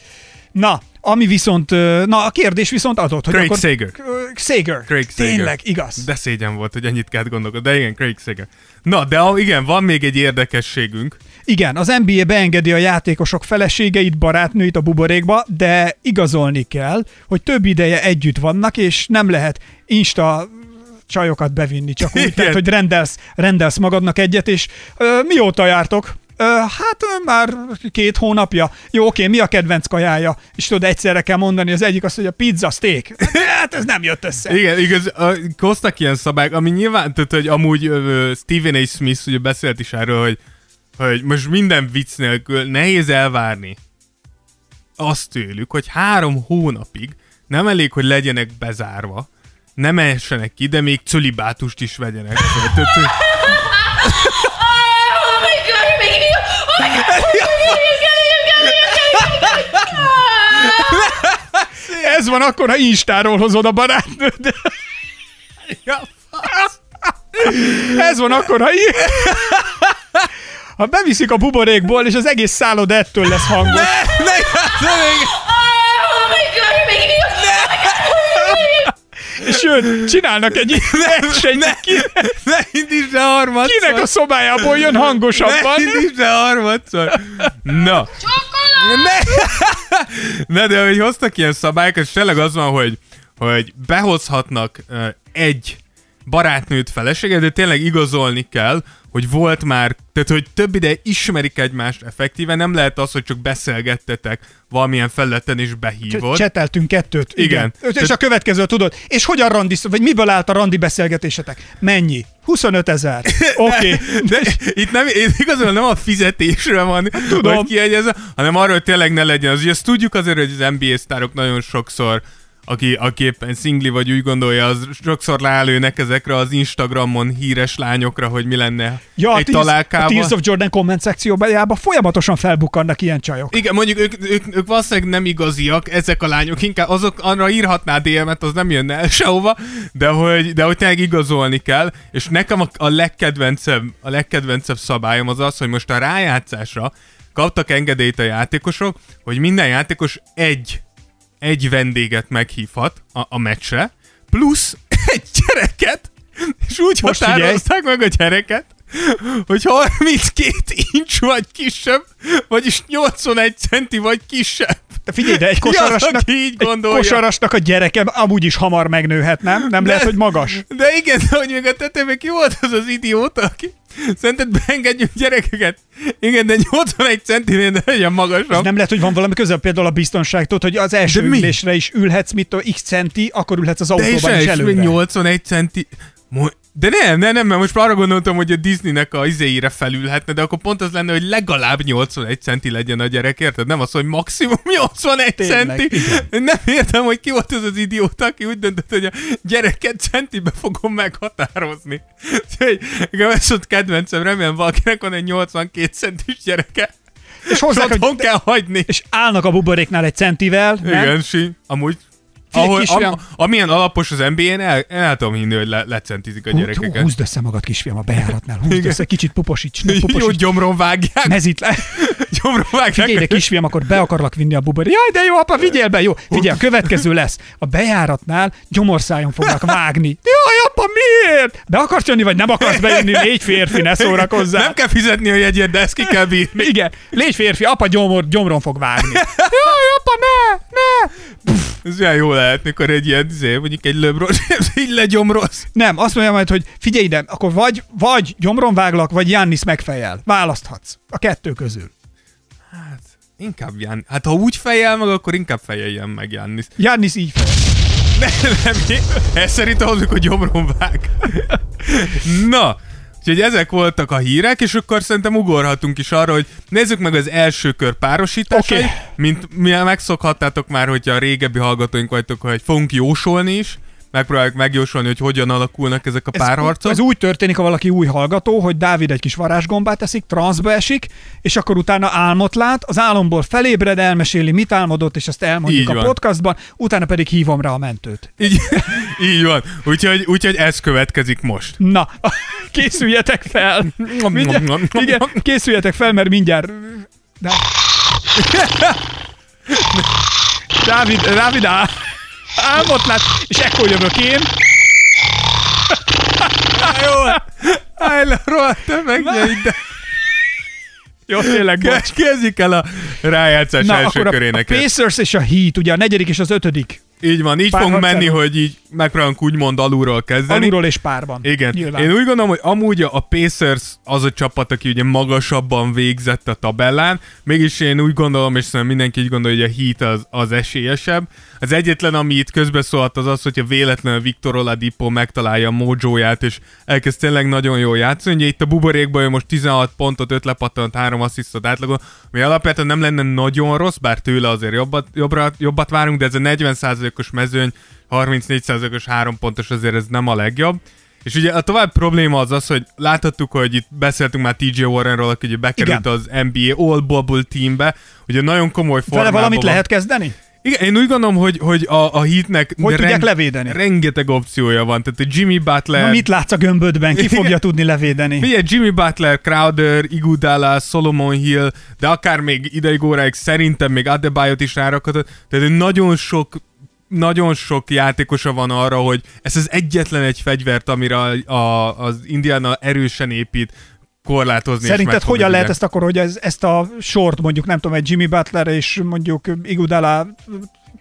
Na, ami viszont, na a kérdés viszont adott, hogy Craig akkor... Sager. Sager. Craig Sager. Tényleg, igaz. De szégyen volt, hogy ennyit kellett gondolkodni. De igen, Craig Sager. Na, de igen, van még egy érdekességünk. Igen, az NBA beengedi a játékosok feleségeit, barátnőit a buborékba, de igazolni kell, hogy több ideje együtt vannak, és nem lehet Insta csajokat bevinni, csak úgy, Igen. tehát, hogy rendelsz, rendelsz magadnak egyet, és ö, mióta jártok? Ö, hát ö, már két hónapja. Jó, oké, mi a kedvenc kajája? És tudod, egyszerre kell mondani, az egyik azt, hogy a pizza, steak. Hát ez nem jött össze. Igen, igaz, a, hoztak ilyen szabályok, ami nyilván, tehát, hogy amúgy ö, Stephen A. Smith ugye beszélt is erről, hogy, hogy most minden vicc nélkül nehéz elvárni azt tőlük, hogy három hónapig nem elég, hogy legyenek bezárva, nem essenek ki, de még cölibátust is vegyenek. hogy- Oh. Ez van akkor, ha Instáról hozod a barátnőd. ja, Ez van akkor, ha Ha beviszik a buborékból, és az egész szállod ettől lesz hangos. ne, ne, ne, my god! És sőt, csinálnak egy versenyt, ne, ki, ne indítsd el harmadszor. kinek a szobájából jön hangosabban. Ne indítsd el harmadszor. Na. Ne, ne, de hogy hoztak ilyen szabályokat, és tényleg az van, hogy, hogy behozhatnak uh, egy barátnőt, feleséget, de tényleg igazolni kell, hogy volt már, tehát hogy több ide ismerik egymást effektíven, nem lehet az, hogy csak beszélgettetek valamilyen felületen és behívod. Cseteltünk kettőt. Igen. Igen. És a következő tudod, és hogyan randi, vagy miből állt a randi beszélgetésetek? Mennyi? 25 ezer. Oké. De itt nem, itt igazából nem a fizetésre van, Tudom. hogy kiegyezve, hanem arra, hogy tényleg ne legyen az. Ugye azt tudjuk azért, hogy az NBA sztárok nagyon sokszor aki, aki éppen szingli vagy úgy gondolja, az sokszor lelőnek ezekre az Instagramon híres lányokra, hogy mi lenne Ja, a egy Tears, a találkával. Tears of Jordan komment szekcióban folyamatosan felbukkannak ilyen csajok. Igen, mondjuk ők, ők, ők valószínűleg nem igaziak, ezek a lányok, inkább azok, arra írhatná DM-et, az nem jönne el sehova, de hogy, de hogy tényleg igazolni kell, és nekem a, a legkedvencebb, a legkedvencebb szabályom az az, hogy most a rájátszásra kaptak engedélyt a játékosok, hogy minden játékos egy, egy vendéget meghívhat a, a meccsre, plusz egy gyereket, és úgy Most határozták meg a gyereket, hogy 32 incs vagy kisebb, vagyis 81 centi vagy kisebb. De figyelj, de egy az, kosarasnak, aki így egy kosarasnak a gyereke amúgy is hamar megnőhet, nem? Nem lehet, hogy magas. De igen, de hogy még a tetejében ki volt az az idióta, aki szerinted beengedjük gyerekeket? Igen, de 81 centinél legyen És magasabb. nem lehet, hogy van valami közel például a biztonságtól, hogy az első De mi? ülésre is ülhetsz, mit tudom, x centi, akkor ülhetsz az de és, autóban is és még előre. 81 centi... De nem, nem, nem, mert most arra gondoltam, hogy a Disneynek a izéire felülhetne, de akkor pont az lenne, hogy legalább 81 centi legyen a gyerek, érted? Nem az, hogy maximum 81 Tényleg, centi. Nem értem, hogy ki volt az az idióta, aki úgy döntött, hogy a gyereket centibe fogom meghatározni. Úgyhogy nekem ez volt kedvencem, remélem valakinek van egy 82 centis gyereke. És hozzá, hogy, kell hagyni. és állnak a buboréknál egy centivel, nem? Igen, sí. Amúgy ahol, am, amilyen alapos az NBA-n, el, el tudom hinni, hogy le, lecentizik a Hú, hú, gyerekeket. húzd össze magad, kisfiam, a bejáratnál. Húzd Igen. össze, kicsit puposíts, ne Jó puposíts. gyomron vágják, Mezit le. gyomron vágják. Figyelj, de kisfiam, akkor be akarlak vinni a buborék. Jaj, de jó, apa, vigyél be, jó. Figyelj, a következő lesz. A bejáratnál gyomorszájon fognak vágni. Jaj, apa, miért? Be akarsz jönni, vagy nem akarsz bejönni? Légy férfi, ne szórakozzál. Nem kell fizetni a jegyet, de ezt ki kell bírni. Igen, légy férfi, apa gyomor, gyomron fog vágni. Jaj, apa, ne, ne. Ez olyan jó lehet, mikor egy ilyen, izé, mondjuk egy LeBron James így legyomroz. Nem, azt mondja majd, hogy figyelj ide, akkor vagy, vagy gyomron váglak, vagy Jannis megfejel. Választhatsz a kettő közül. Hát, inkább Jan. Hát ha úgy fejel meg, akkor inkább fejeljen meg Jannis. Jannis így fejel. Nem, nem, ez szerint ahhoz, hogy gyomron vág. Na, úgyhogy ezek voltak a hírek, és akkor szerintem ugorhatunk is arra, hogy nézzük meg az első kör párosításai, Oké. mint mi megszokhattátok már, hogyha a régebbi hallgatóink vagytok, hogy fogunk jósolni is, megpróbáljuk megjósolni, hogy hogyan alakulnak ezek a párharcok. Ez úgy történik, ha valaki új hallgató, hogy Dávid egy kis varázsgombát eszik, transzba esik, és akkor utána álmot lát, az álomból felébred, elmeséli, mit álmodott, és azt elmondjuk Így a van. podcastban, utána pedig hívom rá a mentőt. Így, így van. Úgyhogy, úgyhogy ez következik most. Na, készüljetek fel! Mindjárt, igen, készüljetek fel, mert mindjárt... Dá... Dávid, Dávid áll. Álmot lát, és ekkor jövök én. Jó, állj le, rohadt, ide. Jó, tényleg, bocs. Ke- Kezdjük el a rájátszás Na, első akkor a, a körének. Pacers és a Heat, ugye a negyedik és az ötödik Így van, így Pár fogunk menni, harcáról. hogy így megpróbálunk úgymond alulról kezdeni. Alulról és párban. Igen. Nyilván. Én úgy gondolom, hogy amúgy a Pacers az a csapat, aki ugye magasabban végzett a tabellán, mégis én úgy gondolom, és szerintem mindenki így gondolja, hogy a Heat az, az esélyesebb. Az egyetlen, ami itt közbeszólt, az az, hogyha véletlenül Victor Oladipo megtalálja a mojóját, és elkezd tényleg nagyon jól játszani. Ugye itt a buborékban most 16 pontot, 5 lepattant, 3 asszisztot átlagol, ami alapvetően nem lenne nagyon rossz, bár tőle azért jobbat, jobbra, jobbat várunk, de ez a 40%-os mezőny, 34%-os 3 pontos azért ez nem a legjobb. És ugye a tovább probléma az az, hogy láthattuk, hogy itt beszéltünk már TJ Warrenról, aki ugye bekerült Igen. az NBA All Bubble teambe, ugye nagyon komoly Vele formában valamit van. lehet kezdeni? Igen, én úgy gondolom, hogy, hogy a, a hitnek Hogy tudják levédeni? rengeteg opciója van. Tehát a Jimmy Butler, Na, mit látsz a gömbödben? Ki fogja tudni levédeni? Figyelj, Jimmy Butler, Crowder, Iguodala, Solomon Hill, de akár még ideig óráig szerintem még Adebayot is rárakhatod. Tehát nagyon sok nagyon sok játékosa van arra, hogy ez az egyetlen egy fegyvert, amire a, a, az Indiana erősen épít, korlátozni. és Szerinted fogja hogyan lehet ezt akkor, hogy ez, ezt a sort mondjuk, nem tudom, egy Jimmy Butler és mondjuk Igudala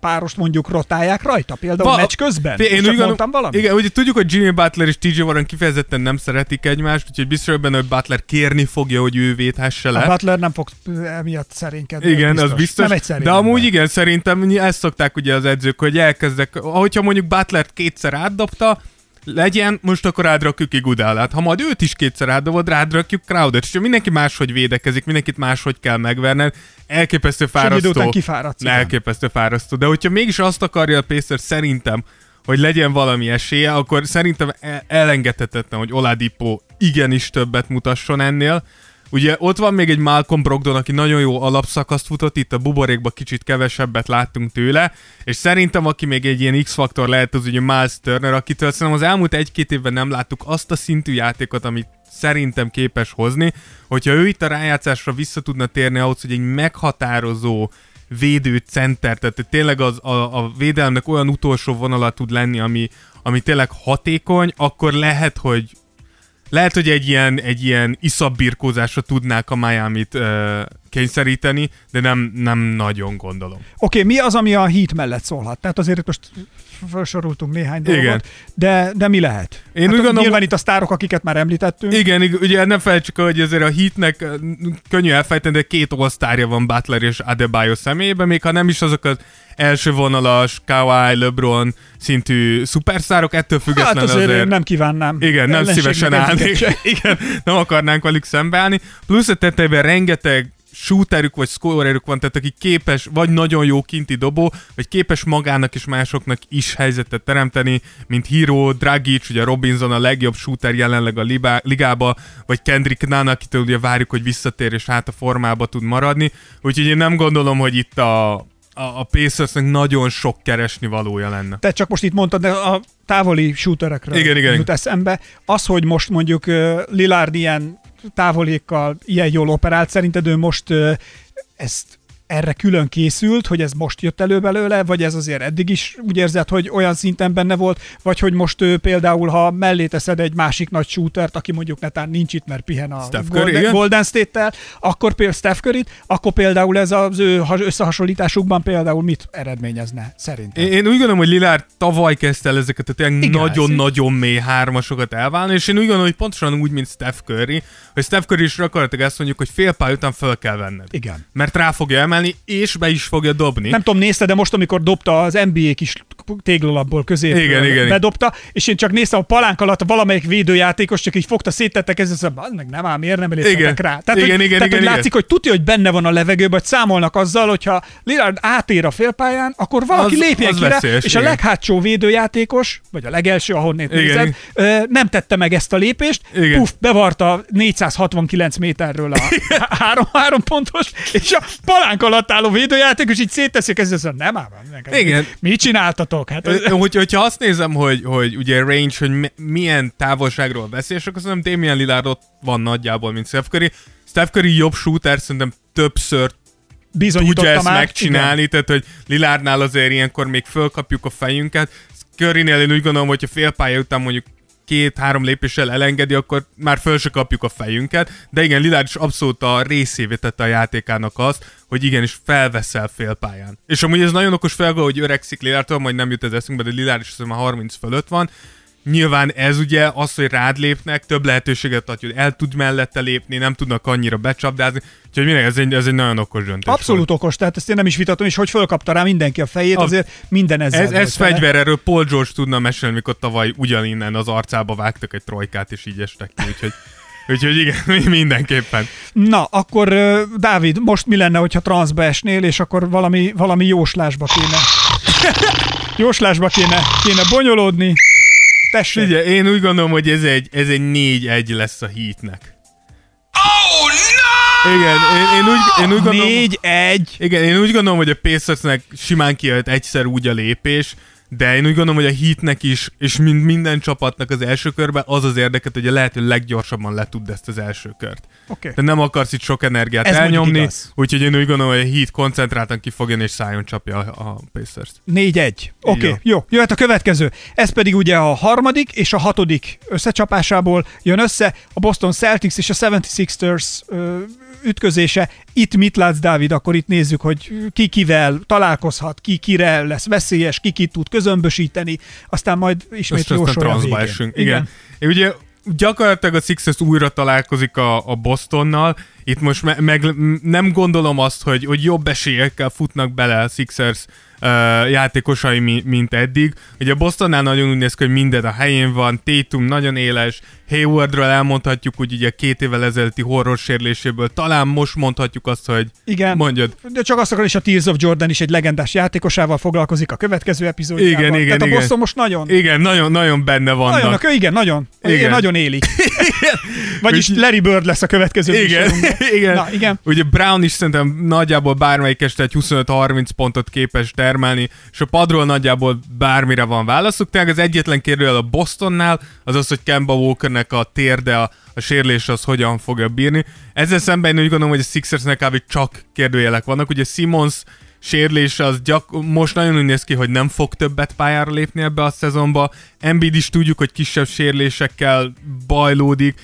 párost mondjuk rotálják rajta, például Va- meccs közben? Fi- Most csak mondtam valamit? Igen, ugye tudjuk, hogy Jimmy Butler és TJ Warren kifejezetten nem szeretik egymást, úgyhogy biztos benne, hogy Butler kérni fogja, hogy ő védhesse le. A Butler nem fog emiatt szerénykedni. Igen, az biztos. Nem egy de amúgy igen, szerintem ezt szokták ugye az edzők, hogy elkezdek, hogyha mondjuk Butlert kétszer átdobta, legyen, most akkor átrakjuk Igudálát. Ha majd őt is kétszer átdobod, rádrakjuk Crowdert. És mindenki máshogy védekezik, mindenkit máshogy kell megverned, elképesztő És egy idő fárasztó. kifáradsz. Elképesztő fárasztó. De hogyha mégis azt akarja a Pacers szerintem, hogy legyen valami esélye, akkor szerintem e- elengedhetetlen, hogy Oladipo igenis többet mutasson ennél. Ugye ott van még egy Malcolm Brogdon, aki nagyon jó alapszakaszt futott, itt a buborékban kicsit kevesebbet láttunk tőle, és szerintem aki még egy ilyen X-faktor lehet, az ugye Miles Turner, akitől szerintem az elmúlt egy-két évben nem láttuk azt a szintű játékot, amit szerintem képes hozni, hogyha ő itt a rájátszásra vissza tudna térni ahhoz, hogy egy meghatározó védő center, tehát tényleg az, a, a védelemnek olyan utolsó vonala tud lenni, ami, ami tényleg hatékony, akkor lehet, hogy lehet, hogy egy ilyen, egy ilyen iszabbirkózásra tudnák a Miami-t uh, kényszeríteni, de nem, nem nagyon gondolom. Oké, mi az, ami a Heat mellett szólhat? Tehát azért most felsoroltunk néhány dolgot, Igen. de, de mi lehet? Én hát úgy gondolom- Nyilván itt a sztárok, akiket már említettünk. Igen, ig- ugye nem felejtsük el, hogy azért a Heatnek ö, könnyű elfejteni, de két osztárja van Butler és Adebayo személyében, még ha nem is azok az első vonalas Kawhi, LeBron szintű szuperszárok, ettől hát függetlenül azért, azért... én nem kívánnám. Igen, nem szívesen se. Igen, nem akarnánk velük szembeállni. Plusz a tetejében rengeteg shooterük vagy scorerük van, tehát aki képes, vagy nagyon jó kinti dobó, vagy képes magának és másoknak is helyzetet teremteni, mint Hero, Dragic, ugye Robinson a legjobb shooter jelenleg a libá, ligába, vagy Kendrick Nunn, akitől ugye várjuk, hogy visszatér és hát a formába tud maradni. Úgyhogy én nem gondolom, hogy itt a, a, a Pacersnek nagyon sok keresni valója lenne. Te csak most itt mondtad, de a távoli shooterekről Igen, igen, jut igen. eszembe. Az, hogy most mondjuk Lillard ilyen távolékkal ilyen jól operált, szerinted ő most ezt erre külön készült, hogy ez most jött elő belőle, vagy ez azért eddig is úgy érzed, hogy olyan szinten benne volt, vagy hogy most ő például, ha mellé teszed egy másik nagy shootert, aki mondjuk netán nincs itt, mert pihen a Steph Curry, Golden, State-tel, akkor például Steph curry akkor például ez az ő has- összehasonlításukban például mit eredményezne szerintem? Én, én úgy gondolom, hogy Lillard tavaly kezdte el ezeket a tényleg nagyon-nagyon mély hármasokat elválni, és én úgy gondolom, hogy pontosan úgy, mint Steph Curry, hogy Steph Curry is gyakorlatilag azt mondjuk, hogy fél pálya után fel kell venned. Igen. Mert rá fogja emelni, és be is fogja dobni. Nem tudom, nézted, de most, amikor dobta az NBA kis téglalapból közé, Igen, igen, bedobta, és én csak néztem a palánk alatt valamelyik védőjátékos, csak így fogta, széttettek, ez az, az meg nem ám, miért nem Igen. rá. Tehát, Igen, hogy, igen, tehát, igen, hogy igen. látszik, hogy tudja, hogy benne van a levegőben, hogy számolnak azzal, hogyha Lillard átér a félpályán, akkor valaki Az- lépjen az ki rá, és a igen. leghátsó védőjátékos, vagy a legelső, ahonnét Igen, nézed, ö, nem tette meg ezt a lépést, Igen. puf, bevarta 469 méterről a három, három pontos, és a palánk alatt álló védőjátékos így szétteszik, ez az, nem ám, nem, Igen. Mit csináltatok? Hát, Ö, Hogy, hogyha azt nézem, hogy, hogy ugye range, hogy mi- milyen távolságról beszélsz, akkor szerintem Damian Lillard ott van nagyjából, mint Steph Curry. Steph Curry jobb shooter, szerintem többször tudja ezt már. megcsinálni, tehát hogy Lilárdnál azért ilyenkor még fölkapjuk a fejünket. Currynél én úgy gondolom, hogyha fél pálya után mondjuk két-három lépéssel elengedi, akkor már föl se kapjuk a fejünket. De igen, Lillard is abszolút a részévé tette a játékának azt, hogy igenis felveszel félpályán. És amúgy ez nagyon okos felgó, hogy öregszik Lillardtól, majd nem jut ez eszünkbe, de Lillard is hiszem, már 30 fölött van. Nyilván ez ugye az, hogy rád lépnek, több lehetőséget ad, hogy el tud mellette lépni, nem tudnak annyira becsapdázni, úgyhogy mindenki ez egy, ez egy nagyon okos döntés. Abszolút volt. okos, tehát ezt én nem is vitatom, és hogy fölkapta rá mindenki a fejét, A- azért minden ezzel Ez, ez vele. fegyver, erről Paul George tudna mesélni, mikor tavaly ugyaninnen az arcába vágtak egy trojkát, és így estek ki, úgyhogy, úgyhogy igen, mindenképpen. Na, akkor Dávid, most mi lenne, hogyha transzba esnél, és akkor valami, valami jóslásba kéne. jóslásba kéne, kéne bonyolódni. Tessék. Ugye, én úgy gondolom, hogy ez egy, ez egy 4-1 lesz a Heatnek. Oh no! Igen, én, én, úgy, én úgy gondolom... Négy, egy. Igen, én úgy gondolom, hogy a Pacersnek simán kijött egyszer úgy a lépés, de én úgy gondolom, hogy a Heatnek is, és mind, minden csapatnak az első körben az az érdeket, hogy a lehető leggyorsabban letudd ezt az első kört. Oké. Te nem akarsz itt sok energiát Ez elnyomni, úgyhogy én úgy gondolom, hogy a Heat koncentráltan ki fog és szájon csapja a, Pacers-t. 4-1. Oké, van. jó. Jöhet a következő. Ez pedig ugye a harmadik és a hatodik összecsapásából jön össze a Boston Celtics és a 76ers ö, ütközése. Itt mit látsz, Dávid? Akkor itt nézzük, hogy ki kivel találkozhat, ki kire lesz veszélyes, ki ki tud közömbösíteni, aztán majd ismét aztán jósolja a végén. esünk. Igen. Igen. Ugye gyakorlatilag a Sixers újra találkozik a, a Bostonnal. Itt most me- meg nem gondolom azt, hogy, hogy jobb esélyekkel futnak bele a Sixers uh, játékosai, mi, mint eddig. Ugye a Bostonnál nagyon úgy néz ki, hogy minden a helyén van, Tatum nagyon éles, Haywardról elmondhatjuk, hogy ugye két évvel ezelőtti horror sérüléséből talán most mondhatjuk azt, hogy Igen. mondjad. De csak azt akarom, és a Tears of Jordan is egy legendás játékosával foglalkozik a következő epizódjában. Igen, igen, Tehát a igen. Boston most nagyon, Igen, nagyon, nagyon benne vannak. nagyon, a- igen, nagyon, igen. Igen. nagyon élik. Vagyis Úgyhogy- Larry Bird lesz a következő Igen, igen. Na, igen. Ugye Brown is szerintem nagyjából bármelyik este egy 25-30 pontot képes termelni, és a padról nagyjából bármire van válaszuk. Tehát az egyetlen kérdőjel a Bostonnál az az, hogy Kemba Walkernek a térde, a, a sérülés az hogyan fogja bírni. Ezzel szemben én úgy gondolom, hogy a Sixersnek kb. csak kérdőjelek vannak. Ugye Simmons sérülése az gyak, most nagyon úgy néz ki, hogy nem fog többet pályára lépni ebbe a szezonba. Embiid is tudjuk, hogy kisebb sérülésekkel bajlódik.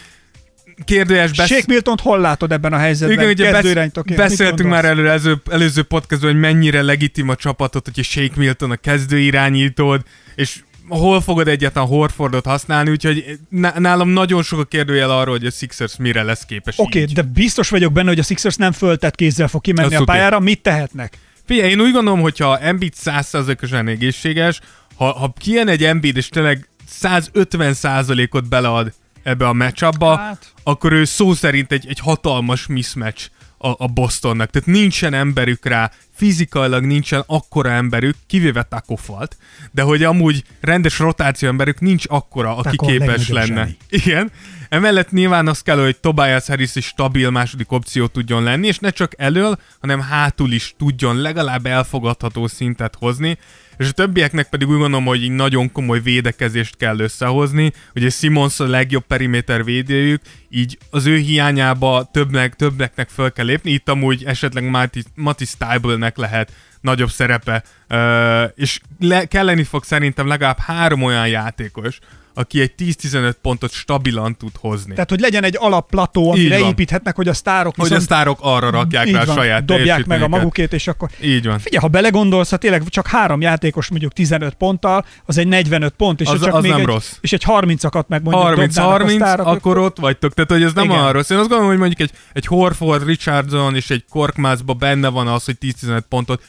Kérdőjes besz... Shake Milton hol látod ebben a helyzetben? Igen, ugye besz- beszéltünk már előre előző, előző podcastban, hogy mennyire legitim a csapatot, hogyha Shake Milton a kezdő irányítód, és hol fogod egyáltalán Horfordot használni, úgyhogy ná- nálam nagyon sok a kérdőjel arról, hogy a Sixers mire lesz képes Oké, így. de biztos vagyok benne, hogy a Sixers nem föltett kézzel fog kimenni Az a pályára. Mit tehetnek? Figyelj, én úgy gondolom, hogyha Embiid 100%-osan egészséges, ha, ha kijön egy Embiid, és tényleg 150%-ot belead ebbe a matchupba, Hát. akkor ő szó szerint egy, egy hatalmas mismatch a, a Bostonnak. Tehát nincsen emberük rá, fizikailag nincsen akkora emberük, kivéve Taco Falt, de hogy amúgy rendes rotáció emberük nincs akkora, aki Taco képes lenne. zseni. Igen. Emellett nyilván az kell, hogy Tobias Harris is stabil második opció tudjon lenni, és ne csak elől, hanem hátul is tudjon legalább elfogadható szintet hozni, és a többieknek pedig úgy gondolom, hogy így nagyon komoly védekezést kell összehozni. Ugye Simons a legjobb periméter védőjük, így az ő hiányába többnek, többeknek föl kell lépni. Itt amúgy esetleg Mati, Mati Stiebelnek lehet nagyobb szerepe, uh, és le, kelleni fog szerintem legalább három olyan játékos, aki egy 10-15 pontot stabilan tud hozni. Tehát, hogy legyen egy alapplató, amire építhetnek, hogy a sztárok hogy a viszont sztárok arra rakják rá a saját dobják meg a magukét, és akkor Így van. Figyelj, ha belegondolsz, ha tényleg csak három játékos mondjuk 15 ponttal, az egy 45 pont, és Az- csak az még nem egy, rossz. És egy 30-akat meg mondjuk dobnának a 30-30, sztárok, akkor ott vagytok. Tehát, hogy ez nem Igen. olyan rossz. Én azt gondolom, hogy mondjuk egy, egy Horford, Richardson és egy Korkmazba benne van az, hogy 10-15 pontot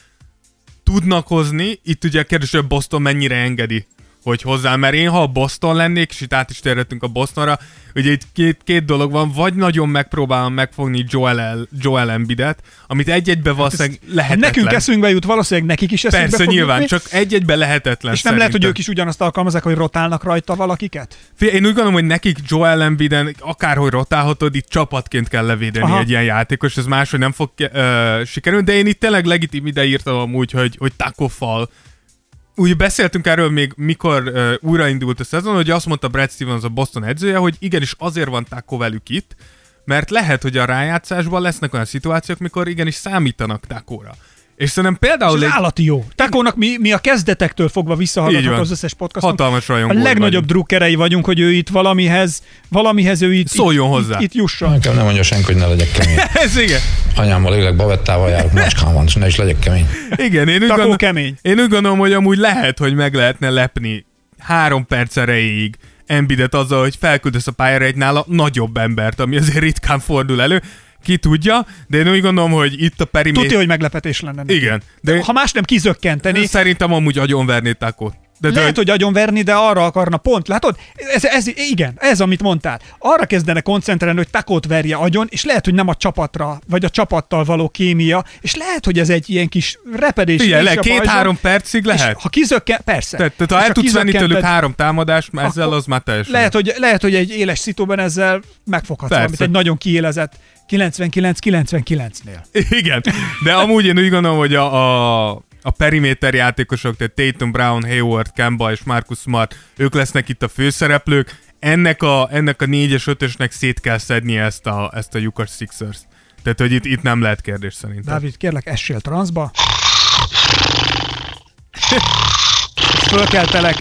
tudnak hozni. Itt ugye a kérdés, hogy a Boston mennyire engedi hogy hozzá, mert én ha a Boston lennék, és itt át is térhetünk a Bostonra, ugye itt két, két dolog van, vagy nagyon megpróbálom megfogni Joel, Joel Embiidet, amit egy-egybe valószínűleg Hát lehetetlen. nekünk eszünkbe jut, valószínűleg nekik is eszünkbe Persze, nyilván, jutni, csak egy-egybe lehetetlen és nem lehet, hogy szerintem. ők is ugyanazt alkalmazzák, hogy rotálnak rajta valakiket? Figyelj, én úgy gondolom, hogy nekik Joel Embiiden akárhogy rotálhatod, itt csapatként kell levédeni Aha. Aha. egy ilyen játékos, ez máshogy nem fog uh, sikerülni, de én itt tényleg legitim ide írtam amúgy, hogy, hogy Taco Fall. Úgy beszéltünk erről még, mikor uh, újraindult a szezon, hogy azt mondta Brad Stevens, a Boston edzője, hogy igenis azért van Taco velük itt, mert lehet, hogy a rájátszásban lesznek olyan szituációk, mikor igenis számítanak Takóra. És szerintem És például az egy állati jó. Takónak mi, mi a kezdetektől fogva van. az összes podcaston. hatalmas A rajongó legnagyobb vagyunk. drukkerei vagyunk, hogy ő itt valamihez, valamihez ő itt, Szóljon itt, hozzá. Itt, itt jusson. Nekem nem mondja senki, hogy ne legyek kemény. Ez igen. Anyámmal élek, bavettával járok, macskám van, és ne is legyek kemény. Igen, én úgy, Takó gondol, kemény. én úgy gondolom, hogy amúgy lehet, hogy meg lehetne lepni három perc erejéig Embidet azzal, hogy felküldesz a pályára egy nála nagyobb embert, ami azért ritkán fordul elő. Ki tudja, de én úgy gondolom, hogy itt a periméter... Tudja, hogy meglepetés lenne. neki. Igen, de Ha más nem kizökkenteni, szerintem amúgy agyonverné Takót. De, de Lehet, hogy agyonverni, de arra akarna pont. Látod? Ez, ez, igen, ez, amit mondtál. Arra kezdene koncentrálni, hogy takót verje agyon, és lehet, hogy nem a csapatra, vagy a csapattal való kémia, és lehet, hogy ez egy ilyen kis repedés. Is le, két-három percig és lehet. Ha kizökken, persze. Tehát, tehát ha És el tudsz venni tőlük három támadást, ezzel az már teljesen. Lehet hogy, lehet, hogy egy éles szitóban ezzel megfoghatsz valamit, egy nagyon kiélezett 99-99-nél. Igen, de amúgy én úgy gondolom, hogy a, a, a periméter játékosok, tehát Tatum, Brown, Hayward, Kemba és Marcus Smart, ők lesznek itt a főszereplők. Ennek a, ennek a 4-es, 5-ösnek szét kell szedni ezt a, ezt a Lyukas Sixers. Tehát, hogy itt, itt nem lehet kérdés szerintem. Dávid, kérlek, essél transzba. Fölkeltelek.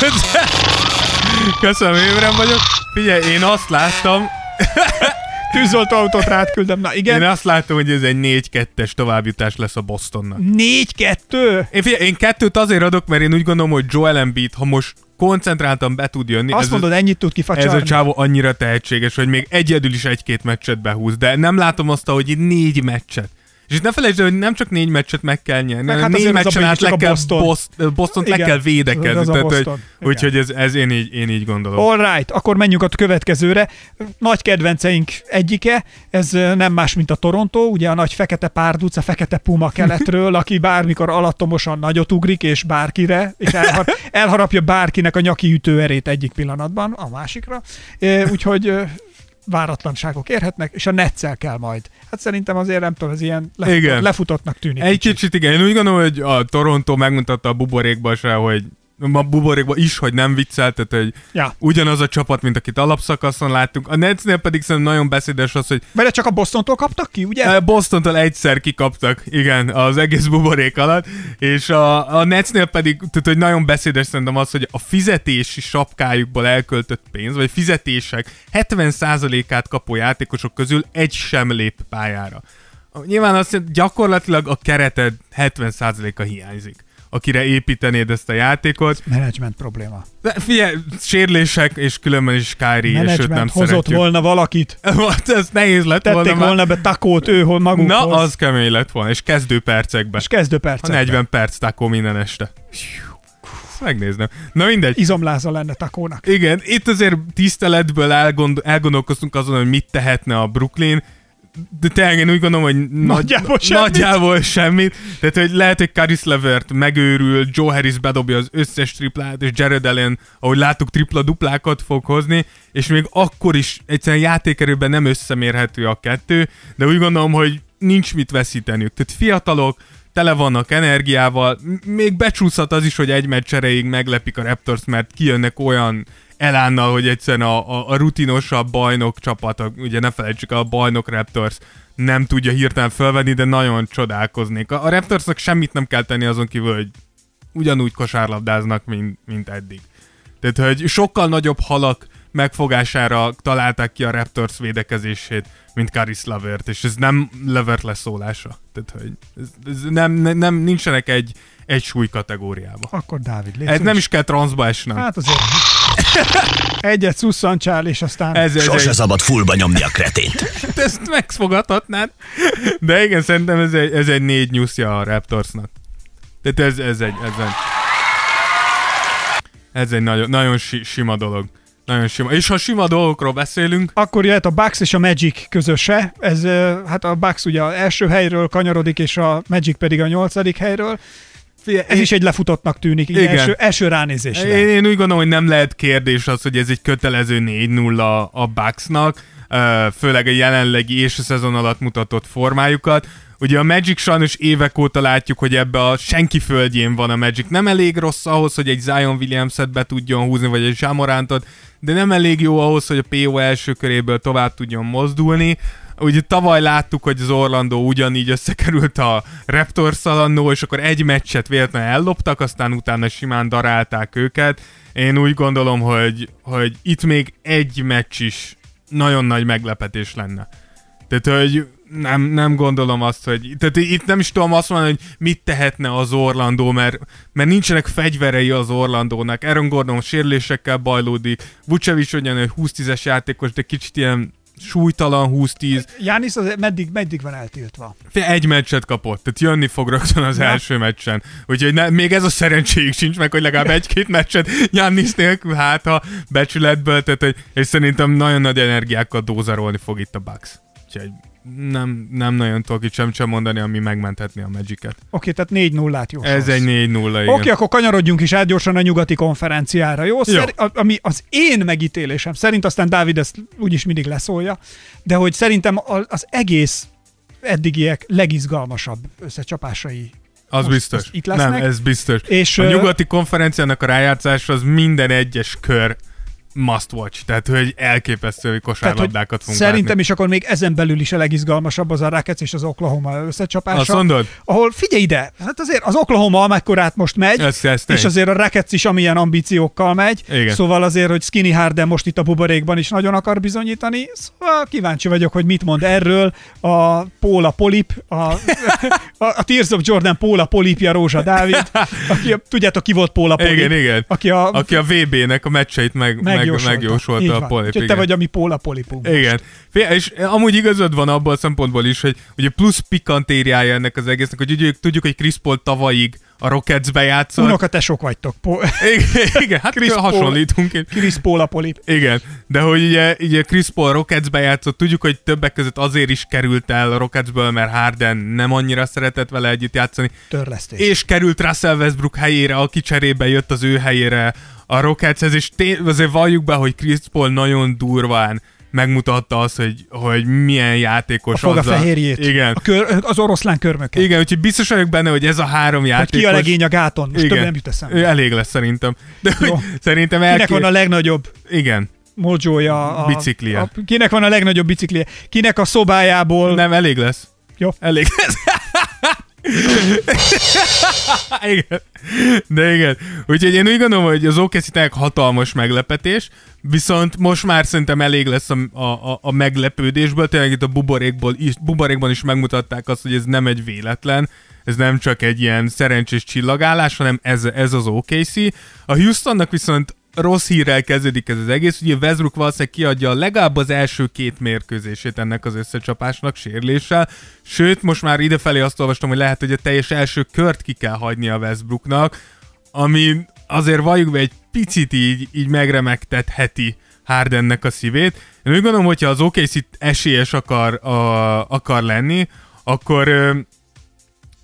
Köszönöm, ébren vagyok. Figyelj, én azt láttam, Tűzoltó autót rád küldem. Na én igen. azt láttam, hogy ez egy 4-2-es továbbjutás lesz a Bostonnak. 4-2? Én, figyelj, én kettőt azért adok, mert én úgy gondolom, hogy Joel Embiid, ha most koncentráltan be tud jönni, Azt ez, mondod, a, ennyit tud ez kifacsarni? a csávó annyira tehetséges, hogy még egyedül is egy-két meccset behúz, de nem látom azt, hogy négy meccset. És itt ne felejtsd el, hogy nem csak négy meccset meg kell nyerni, Meg hát négy meccsen át le kell Boston. Boston, Boston le kell védekezni. az Tehát, hogy, úgyhogy ez, ez én, így, én így gondolom. All right, akkor menjünk a következőre. Nagy kedvenceink egyike, ez nem más, mint a Toronto, ugye a nagy fekete párduc, a fekete puma keletről, aki bármikor alattomosan nagyot ugrik, és bárkire, és elhar, elharapja bárkinek a nyaki ütőerét egyik pillanatban a másikra. Úgyhogy váratlanságok érhetnek, és a netszel kell majd. Hát szerintem azért nem tudom, ez ilyen lefutott, Igen. lefutottnak tűnik. Egy kicsit igen, én úgy gondolom, hogy a Toronto megmutatta a buborékba se, hogy a buborékba is, hogy nem viccel, tehát hogy Ja. ugyanaz a csapat, mint akit alapszakaszon láttunk. A Netsnél pedig szerintem nagyon beszédes az, hogy Mert csak a Bostontól kaptak ki, ugye? Bostontól egyszer kikaptak, igen, az egész buborék alatt, és a, a Netsnél pedig, tehát, hogy nagyon beszédes szerintem az, hogy a fizetési sapkájukból elköltött pénz, vagy fizetések 70%-át kapó játékosok közül egy sem lép pályára. Nyilván azt gyakorlatilag a kereted 70%-a hiányzik akire építenéd ezt a játékot. Management probléma. De figyelj, sérülések, és különben is Kyrie, és őt nem hozott szeretjük. volna valakit. ez nehéz lett volna. Tették volna be takót ő hol magukhoz. Na, az kemény lett volna, és kezdő percekben. És kezdő A percekben. 40 perc takó minden este. Ezt megnézném. Na mindegy. Izomláza lenne takónak. Igen, itt azért tiszteletből elgond- elgondolkoztunk azon, hogy mit tehetne a Brooklyn, de tényleg én úgy gondolom, hogy nagy, Nagyjából semmit. nagyjából semmit. Tehát, hogy lehet, hogy Caris Levert megőrül, Joe Harris bedobja az összes triplát, és Jared Allen, ahogy láttuk, tripla-duplákat fog hozni, és még akkor is egyszerűen játékerőben nem összemérhető a kettő, de úgy gondolom, hogy nincs mit veszíteniük. Tehát fiatalok, tele vannak energiával, még becsúszhat az is, hogy egy meccs erejéig meglepik a Raptors, mert kijönnek olyan elánnal, hogy egyszerűen a, a, a rutinosabb bajnok csapat, a, ugye ne felejtsük el, a bajnok Raptors nem tudja hirtelen felvenni, de nagyon csodálkoznék. A, a Raptorsnak semmit nem kell tenni azon kívül, hogy ugyanúgy kosárlabdáznak, mint, mint eddig. Tehát, hogy sokkal nagyobb halak megfogására találták ki a Raptors védekezését, mint Karis Lavert, és ez nem Lavert leszólása. Tehát, hogy ez, ez nem, nem, nem, nincsenek egy, egy súly kategóriába. Akkor Dávid, légy Ez nem is kell transzba esnem. Hát azért. Egyet szusszancsál, és aztán... Ez, ez Sose egy, szabad fullba nyomni a kretént. ezt megfogadhatnád. De igen, szerintem ez egy, ez egy négy nyuszja a Raptorsnak. Tehát ez, ez egy, ez egy, ez egy nagyon, nagyon si, sima dolog. Nagyon sima. És ha sima dolgokról beszélünk, Akkor jöhet a Bucks és a Magic közöse. Ez, hát a Bucks ugye az első helyről kanyarodik, és a Magic pedig a nyolcadik helyről. Ez is egy lefutottnak tűnik, így Igen. első, első ránézésre. Én, én úgy gondolom, hogy nem lehet kérdés az, hogy ez egy kötelező 4-0 a, a Bucksnak, főleg a jelenlegi és a szezon alatt mutatott formájukat. Ugye a Magic sajnos évek óta látjuk, hogy ebbe a senki földjén van a Magic. Nem elég rossz ahhoz, hogy egy Zion Williams-et be tudjon húzni, vagy egy Jamorántot, de nem elég jó ahhoz, hogy a PO első köréből tovább tudjon mozdulni. Ugye tavaly láttuk, hogy az Orlando ugyanígy összekerült a Raptors annó, és akkor egy meccset véletlenül elloptak, aztán utána simán darálták őket. Én úgy gondolom, hogy, hogy itt még egy meccs is nagyon nagy meglepetés lenne. Tehát, hogy nem, nem gondolom azt, hogy... Tehát itt nem is tudom azt mondani, hogy mit tehetne az Orlandó, mert, mert nincsenek fegyverei az Orlandónak. Aaron Gordon sérülésekkel bajlódik, Vucevic ugyan egy 20-10-es játékos, de kicsit ilyen súlytalan 20-10. Jánisz az meddig, meddig van eltiltva? Egy meccset kapott, tehát jönni fog rögtön az Ja. első meccsen. Úgyhogy ne, még ez a szerencséjük sincs meg, hogy legalább egy-két meccset Jannis nélkül, hát a becsületből, tehát és szerintem nagyon nagy energiákkal dózerolni fog itt a Bucks. Úgyhogy nem, nem nagyon tudok itt sem, sem mondani, ami megmenthetné a Magic-et. Oké, tehát 4 0 át jó. Ez egy 4-0, igen. Oké, akkor kanyarodjunk is át gyorsan a nyugati konferenciára, jó? Szer- a- ami az én megítélésem szerint, aztán Dávid ezt úgyis mindig leszólja, de hogy szerintem az egész eddigiek legizgalmasabb összecsapásai Az most biztos. itt lesznek. Nem, ez biztos. És, a nyugati konferenciának a rájátszás az minden egyes kör must watch. Tehát, hogy elképesztő, kosárlabdákat fogunk Szerintem látni. is akkor még ezen belül is a legizgalmasabb az a Rockets és az Oklahoma összecsapása. Azt mondod? Ahol figyelj ide, hát azért az Oklahoma amekkorát most megy, Ez- ez tény. és azért a Rockets is amilyen ambíciókkal megy, Igen. szóval azért, hogy Skinny Harden most itt a buborékban is nagyon akar bizonyítani, szóval kíváncsi vagyok, hogy mit mond erről a Póla Polip, a, a, a Tears of Jordan Póla Polipja Rózsa Dávid, aki, tudjátok ki volt Póla Polip? Igen, igen. Aki a, Aki a VB-nek a meccseit meg, meg, megjósolta. Megjósolta a polip. Úgyhogy te vagy a mi Póla Polipunk. Igen. Fé- És amúgy igazad van abban a szempontból is, hogy ugye plusz pikantériája ennek az egésznek, hogy ugye tudjuk, hogy Chris Paul tavalyig a Rocketsbe játszott. Unokatesok vagytok. Po- Igen, igen, hát Chris Paul. hasonlítunk. Chris Póla Polip. Igen, de hogy ugye, ugye Chris Paul Rocketsbe játszott, tudjuk, hogy többek között azért is került el a Rocketsből, mert Harden nem annyira szeretett vele együtt játszani, Törlesztés. és került Russell Westbrook helyére, aki cserébe jött az ő helyére a Rocketshez, és té- azért valljuk be, hogy Chris Paul nagyon durván megmutatta azt, hogy, hogy milyen játékos a fog a fehérjét. Igen. A kör, az oroszlán körmöket. Igen, úgyhogy biztos vagyok benne, hogy ez a három Hogy játékos... ki a legény a gáton. Most Igen. több nem jut eszembe. Elég lesz szerintem. De hogy szerintem Kinek elké... van a legnagyobb Igen. mojója? A, Biciklije. A, kinek van a legnagyobb biciklije? Kinek a szobájából? Nem, elég lesz. Jó. Elég lesz. igen. De igen. Úgyhogy én úgy gondolom, hogy az tényleg hatalmas meglepetés, viszont most már szerintem elég lesz a, a, a meglepődésből, tényleg itt a buborékból is, buborékban is megmutatták azt, hogy ez nem egy véletlen, ez nem csak egy ilyen szerencsés csillagállás, hanem ez, ez az OKC. A Houstonnak viszont rossz hírrel kezdődik ez az egész, ugye Westbrook valószínűleg kiadja legalább az első két mérkőzését ennek az összecsapásnak sérüléssel, sőt, most már idefelé azt olvastam, hogy lehet, hogy a teljes első kört ki kell hagyni a Westbrooknak, ami azért valljuk be egy picit így, így megremegtetheti Hardennek a szívét. Én úgy gondolom, hogyha az OKC esélyes akar, a, akar lenni, akkor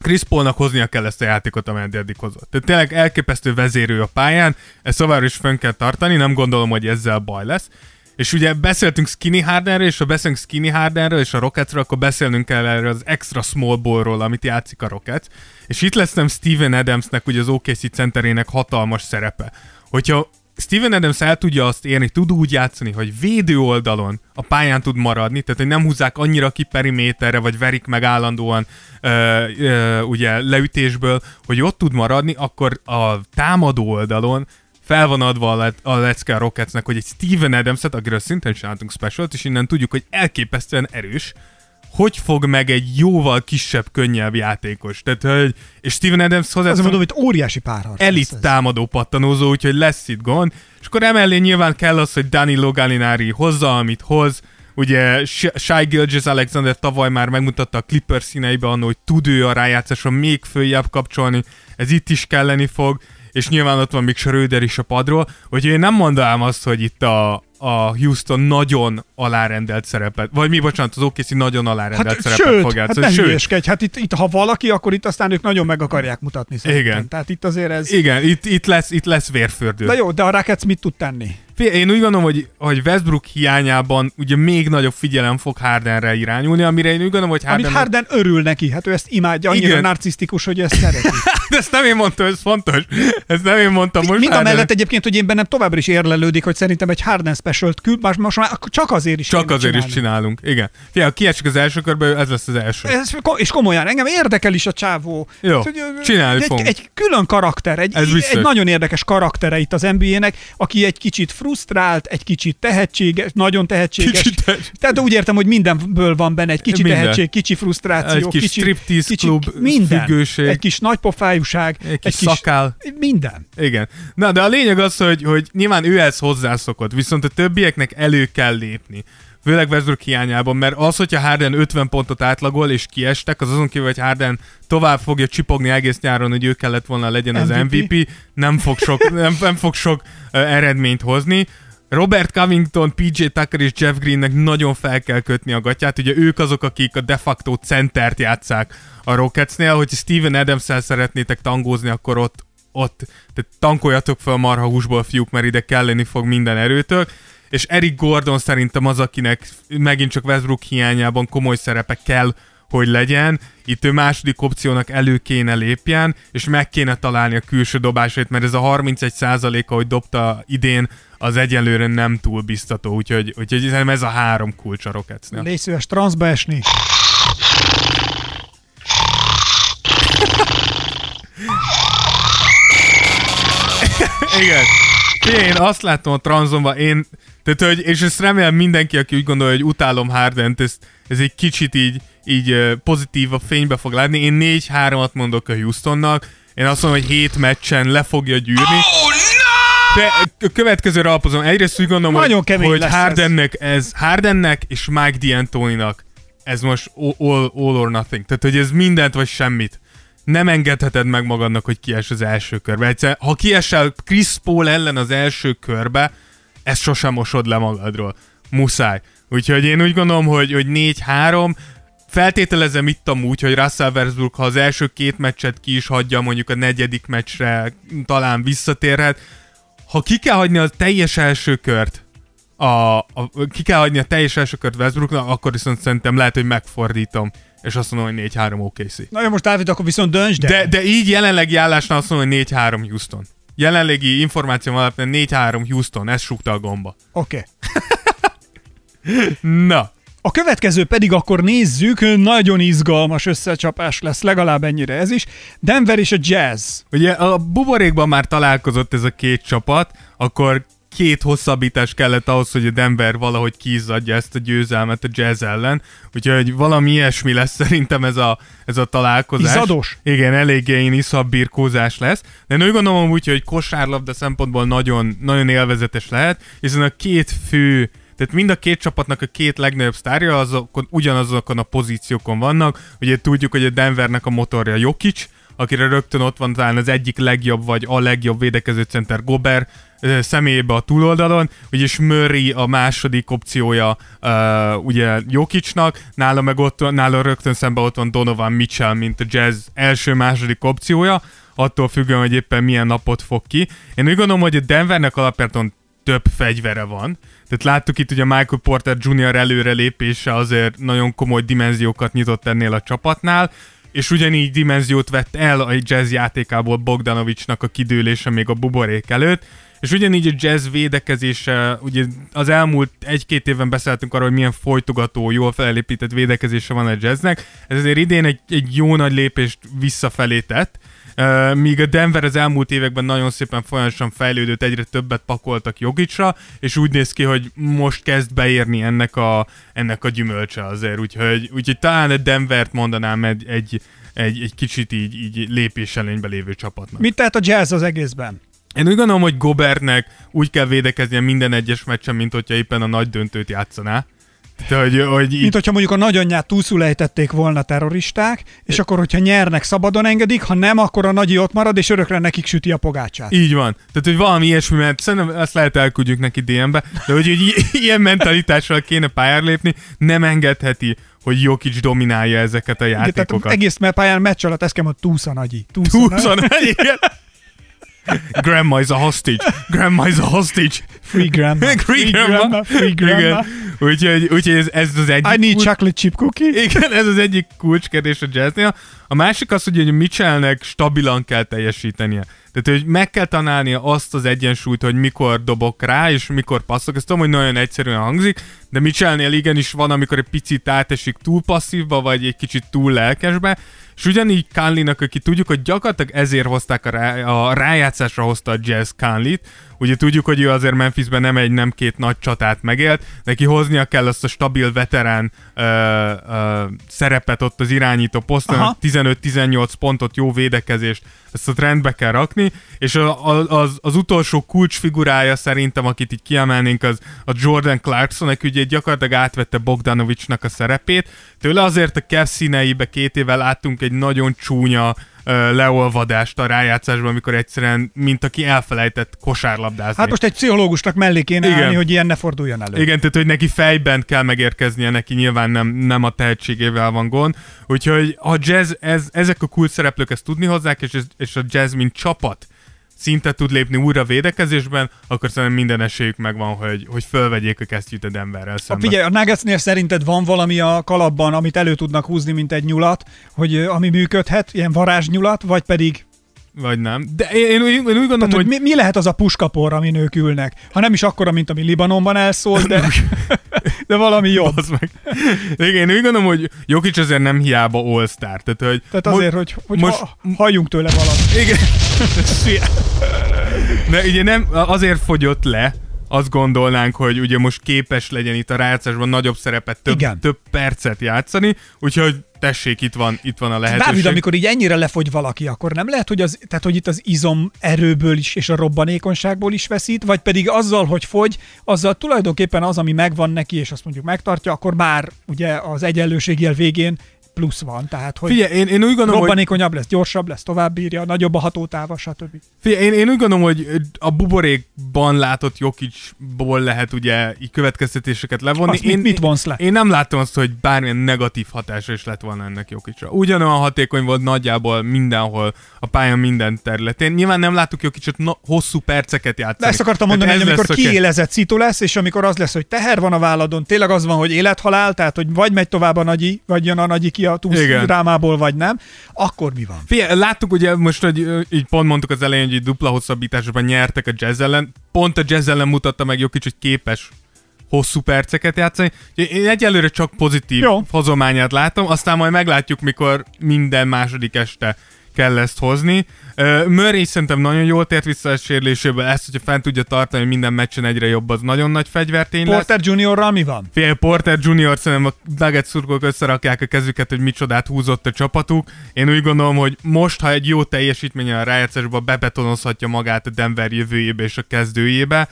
Chris Paulnak hoznia kell ezt a játékot, amelyet eddig hozott. Tehát tényleg elképesztő vezérő a pályán, ezt továbbra is fönn kell tartani, nem gondolom, hogy ezzel baj lesz. És ugye beszéltünk Skinny Hardenről, és ha beszélünk Skinny Hardenről és a Rocketsről, akkor beszélnünk kell erről az extra small ballról, amit játszik a Rockets. És itt lesz nem Steven Adamsnek, ugye az OKC centerének hatalmas szerepe. Hogyha Steven Adams el tudja azt érni, tud úgy játszani, hogy védő oldalon a pályán tud maradni, tehát hogy nem húzzák annyira ki periméterre, vagy verik meg állandóan ö, ö, ugye leütésből, hogy ott tud maradni, akkor a támadó oldalon fel van adva a, le- a lecke a Rocketsnek, hogy egy Steven Adams-et, akiről szintén csináltunk specialt, és innen tudjuk, hogy elképesztően erős, hogy fog meg egy jóval kisebb, könnyebb játékos. Tehát, hogy, és Steven Adams hozzá Azt mondom, hogy óriási párharc. elit ez. támadó pattanózó, úgyhogy lesz itt gond. És akkor emellé nyilván kell az, hogy Danilo Gallinari hozza, amit hoz. Ugye Sh- Shai Gilgis Alexander tavaly már megmutatta a Clippers színeibe annól, hogy tud ő a rájátszáson még följebb kapcsolni. Ez itt is kelleni fog. És nyilván ott van még Schröder is a padról. Úgyhogy én nem mondanám azt, hogy itt a, a Houston nagyon alárendelt szerepet, vagy mi, bocsánat, az OKC nagyon alárendelt Hát, szerepet sőt, fog hát játszani. ne sőt, hülyeskedj. Hát itt, itt, ha valaki, akkor itt aztán ők nagyon meg akarják mutatni szerintem. Igen. Tehát itt azért ez... igen, itt, itt, lesz, itt lesz vérfürdő. De jó, de a Rockets mit tud tenni? Én úgy gondolom, hogy, hogy Westbrook hiányában ugye még nagyobb figyelem fog Hardenre irányulni, amire én úgy gondolom, hogy Amit Harden... Harden örül neki, hát ő ezt imádja, annyira Igen. narcisztikus, hogy ezt szereti. De ezt nem én mondtam, ez fontos. Ezt nem én mondtam most. Mind a Harden- mellett egyébként, hogy én bennem továbbra is érlelődik, hogy szerintem egy Harden specialt küld, most, most már csak azért is Csak azért is csinálni. csinálunk. Igen. Figyelj, ha kiesik az első körbe, ez lesz az első. Ez, és komolyan, engem érdekel is a csávó. Jó, Hát, csinálni egy, fogunk. egy külön karakter, egy, Ez biztos. egy nagyon érdekes karaktere itt az NBA-nek, aki egy kicsit frusztrált, egy kicsit tehetséges, nagyon tehetséges. Kicsit tehetséges. Tehát úgy értem, hogy mindenből van benne egy kicsi Minden. tehetség, kicsi frusztráció, Egy kis kicsi, striptease kicsi, klub minden. függőség. Egy kis nagypofájúság, Egy kis szakál. Minden. Igen. Na, de a lényeg az, hogy, hogy nyilván ő ezt hozzászokott, viszont a többieknek elő kell lépni. Főleg Westbrook hiányában, mert az, hogyha Harden 50 pontot átlagol és kiestek, az azon kívül, hogy Harden tovább fogja csipogni egész nyáron, hogy ő kellett volna legyen az MVP. MVP, nem fog sok, nem, nem fog sok uh, eredményt hozni. Robert Covington, PJ Tucker és Jeff Greennek nagyon fel kell kötni a gatyát, ugye ők azok, akik a de facto centert játszák a Rocketsnél, hogy Steven adams szeretnétek tangózni, akkor ott, ott tehát tankoljatok fel marha húsból fiúk, mert ide kelleni fog minden erőtök és Eric Gordon szerintem az, akinek megint csak Westbrook hiányában komoly szerepe kell, hogy legyen. Itt ő második opciónak elő kéne lépjen, és meg kéne találni a külső dobásait, mert ez a 31 százaléka, hogy dobta idén, az egyelőre nem túl biztató, úgyhogy, úgyhogy szerintem ez a három kulcs a Rocketsnél. Légy szíves transzba esni. Igen. Én azt látom a tranzomban, én, tehát, hogy, és ezt remélem mindenki, aki úgy gondolja, hogy utálom Hardent, ez, ez egy kicsit így, így pozitív a fénybe fog látni. Én 4-3-at mondok a Houstonnak, én azt mondom, hogy 7 meccsen le fogja gyűrni. De a következőre alapozom. Egyrészt úgy gondolom, Nagyon hogy, hogy lesz ez. Hardennek ez. Hardennek és Mike D'Antoninak ez most all, all, all or nothing. Tehát, hogy ez mindent vagy semmit. Nem engedheted meg magadnak, hogy kies az első körbe. Egyszer, ha kiesel Chris Paul ellen az első körbe, ezt sosem mosod le magadról. Muszáj. Úgyhogy én úgy gondolom, hogy, hogy 4-3, feltételezem itt amúgy, hogy Russell Westbrook, ha az első két meccset ki is hagyja, mondjuk a negyedik meccsre talán visszatérhet, ha ki kell hagyni a teljes első kört, a, a, ki kell hagyni a teljes első kört Westbrooknak, akkor viszont szerintem lehet, hogy megfordítom, és azt mondom, hogy 4-3 OKC. Na jó, most Dávid, akkor viszont döntsd el. De, de így jelenlegi állásnál azt mondom, hogy 4-3 Houston. Jelenlegi információm alapján 4-3 Houston, ez súgta a gomba. Oké. Na, A következő pedig akkor nézzük, nagyon izgalmas összecsapás lesz, legalább ennyire ez is. Denver és a Jazz. ugye a buborékban már találkozott ez a két csapat, akkor két hosszabbítás kellett ahhoz, hogy a Denver valahogy kiizzadja ezt a győzelmet a Jazz ellen, úgyhogy valami ilyesmi lesz szerintem ez a, ez a találkozás. Izzados? Igen, eléggé iszabb birkózás lesz, de én úgy gondolom úgy, hogy kosárlabda szempontból nagyon, nagyon élvezetes lehet, hiszen a két fő tehát mind a két csapatnak a két legnagyobb sztárja azokon, ugyanazokon a pozíciókon vannak. Ugye tudjuk, hogy a Denvernek a motorja Jokic, akire rögtön ott van talán az egyik legjobb, vagy a legjobb védekező center Gober személyébe a túloldalon, ugyis Murray a második opciója uh, ugye Jokicnak, nála meg ott, nála rögtön szemben ott van Donovan Mitchell, mint a Jazz első-második opciója, attól függően, hogy éppen milyen napot fog ki. Én úgy gondolom, hogy a Denvernek alapvetően több fegyvere van. Tehát láttuk itt ugye Michael Porter Jr. előrelépése azért nagyon komoly dimenziókat nyitott ennél a csapatnál, és ugyanígy dimenziót vett el a jazz játékából Bogdanovicsnak a kidőlése még a buborék előtt, és ugyanígy a jazz védekezése, ugye az elmúlt egy-két évben beszéltünk arról, hogy milyen folytogató, jól felépített védekezése van a jazznek, ez azért idén egy, egy jó nagy lépést visszafelé tett, míg a Denver az elmúlt években nagyon szépen folyamatosan fejlődött, egyre többet pakoltak Jogicsra, és úgy néz ki, hogy most kezd beérni ennek a, ennek a gyümölcse azért, úgyhogy, úgyhogy talán a Denvert mondanám egy, egy, egy, egy kicsit így, így lépés előnybe lévő csapatnak. Mit tehet a Jazz az egészben? Én úgy gondolom, hogy Gobertnek úgy kell védekeznie minden egyes meccsen, mint hogyha éppen a nagy döntőt játszaná. De hogy, hogy így, Mint hogyha mondjuk a nagyanyját túlszul ejtették volna terroristák, és akkor, hogyha nyernek, szabadon engedik, ha nem, akkor a nagyi ott marad, és örökre nekik süti a pogácsát. Így van. Tehát, hogy valami ilyesmi, mert szerintem ezt lehet elküldjük neki DM-be, de hogy, hogy ilyen mentalitással kéne pályára lépni, nem engedheti, hogy Jokic dominálja ezeket a Igen, tehát játékokat. egész pályán meccs alatt ezt kell mondani, túsza nagyi. Túsza, Túlszon, igen. Grandma is a hostage. Grandma is a hostage. Free grandma. Free grandma. Free grandma. Igen. Úgyhogy, úgyhogy ez, ez az egyik I need kulcs- chocolate chip cookie. Igen, ez az egyik kulcskérdés a jazznél. A másik az, hogy hogy Mitchellnek stabilan kell teljesítenie. Tehát, hogy meg kell tanálnia azt az egyensúlyt, hogy mikor dobok rá, és mikor passzok. Ezt tudom, hogy nagyon egyszerűen hangzik, de Mitchellnél igenis van, amikor egy picit átesik túl passzívba, vagy egy kicsit túl lelkesbe, és ugyanígy Conley-nak, aki tudjuk, hogy gyakorlatilag ezért hozták a, rá, a rájátszásra hozta a Jazz Conley-t, Ugye tudjuk, hogy ő azért Memphisben nem egy, nem két nagy csatát megélt, neki hoznia kell azt a stabil veterán ö, ö, szerepet ott az irányító poszton, Aha. 15-18 pontot, jó védekezést, ezt a trendbe kell rakni, és a, a, az, az utolsó kulcsfigurája szerintem, akit így kiemelnénk, az a Jordan Clarkson, aki ugye gyakorlatilag átvette Bogdanovicsnak a szerepét. Tőle azért a Kev színeibe két éve láttunk egy nagyon csúnya leolvadást a rájátszásban, amikor egyszerűen, mint aki elfelejtett kosárlabdázni. Hát most egy pszichológusnak mellé kéne Igen. állni, hogy ilyen ne forduljon elő. Igen, tehát hogy neki fejben kell megérkeznie, neki nyilván nem, nem a tehetségével van gond. Úgyhogy a jazz, ez, ezek a kult szereplők ezt tudni hozzák, és, és a jazz, mint csapat szinte tud lépni újra védekezésben, akkor szerintem minden esélyük megvan, hogy, hogy fölvegyék a kesztyűt a Denverrel A, szemben. figyelj, a Nuggetsnél szerinted van valami a kalapban, amit elő tudnak húzni, mint egy nyulat, hogy ami működhet, ilyen varázsnyulat, vagy pedig, Vagy nem. De én, én, úgy- én úgy gondolom, tehát, hogy hogy... mi, mi lehet az a puskapor, amin ők ülnek? Ha nem is akkora, mint ami Libanonban elszólt, de, de valami jobb. Az meg. Igen, én úgy gondolom, hogy Jokic azért nem hiába all-star. Tehát, hogy Tehát mo- azért, hogy, hogy most- most... ha, halljunk tőle valamit. Igen. De ugye nem, azért fogyott le, azt gondolnánk, hogy ugye most képes legyen itt a rájátszásban nagyobb szerepet, több, Igen. több percet játszani, úgyhogy tessék, itt van, itt van a lehetőség. Dávid, amikor így ennyire lefogy valaki, akkor nem lehet, hogy, az, tehát, hogy itt az izom erőből is és a robbanékonyságból is veszít, vagy pedig azzal, hogy fogy, azzal tulajdonképpen az, ami megvan neki, és azt mondjuk megtartja, akkor már ugye az egyenlőségjel végén plusz van. Tehát, hogy Figyelj, én, én úgy gondolom, hogy, robbanékonyabb lesz, gyorsabb lesz, tovább bírja, nagyobb a hatótáva, stb. figyelj, én, én úgy gondolom, hogy a buborékban látott Jokicból lehet ugye így következtetéseket levonni. Azt mit- mit vonsz le? Én nem láttam azt, hogy bármilyen negatív hatása is lett volna ennek Jokicra. Ugyanolyan hatékony volt nagyjából mindenhol, a pályán minden területén. Nyilván nem láttuk Jokicot no, hosszú perceket játszani. De ezt akartam mondani, hogy ez amikor lesz kiélezett szitu lesz, és amikor az lesz, hogy teher van a válladon, tényleg az van, hogy élethalál, tehát hogy vagy megy tovább a nagyi, vagy jön a nagyi ki túsz Igen. drámából, vagy nem, akkor mi van? Figyelj, láttuk ugye most, hogy így pont mondtuk az elején, hogy így dupla hosszabbításban nyertek a jazz ellen. Pont a jazz ellen mutatta meg Jokic, hogy képes hosszú perceket játszani. Én egyelőre csak pozitív Jó. hozományát látom, aztán majd meglátjuk, mikor minden második este kell ezt hozni. Murray szerintem nagyon jól tért vissza a sérüléséből, ezt, hogyha fent tudja tartani, hogy minden meccsen egyre jobb, az nagyon nagy fegyvertény lesz. Porter Juniorral mi van? Fél Porter Junior szerintem a Nugget szurkolók összerakják a kezüket, hogy micsodát húzott a csapatuk. Én úgy gondolom, hogy most, ha egy jó teljesítménye a rájátszásba bebetonozhatja magát a Denver jövőjébe és a kezdőjébe,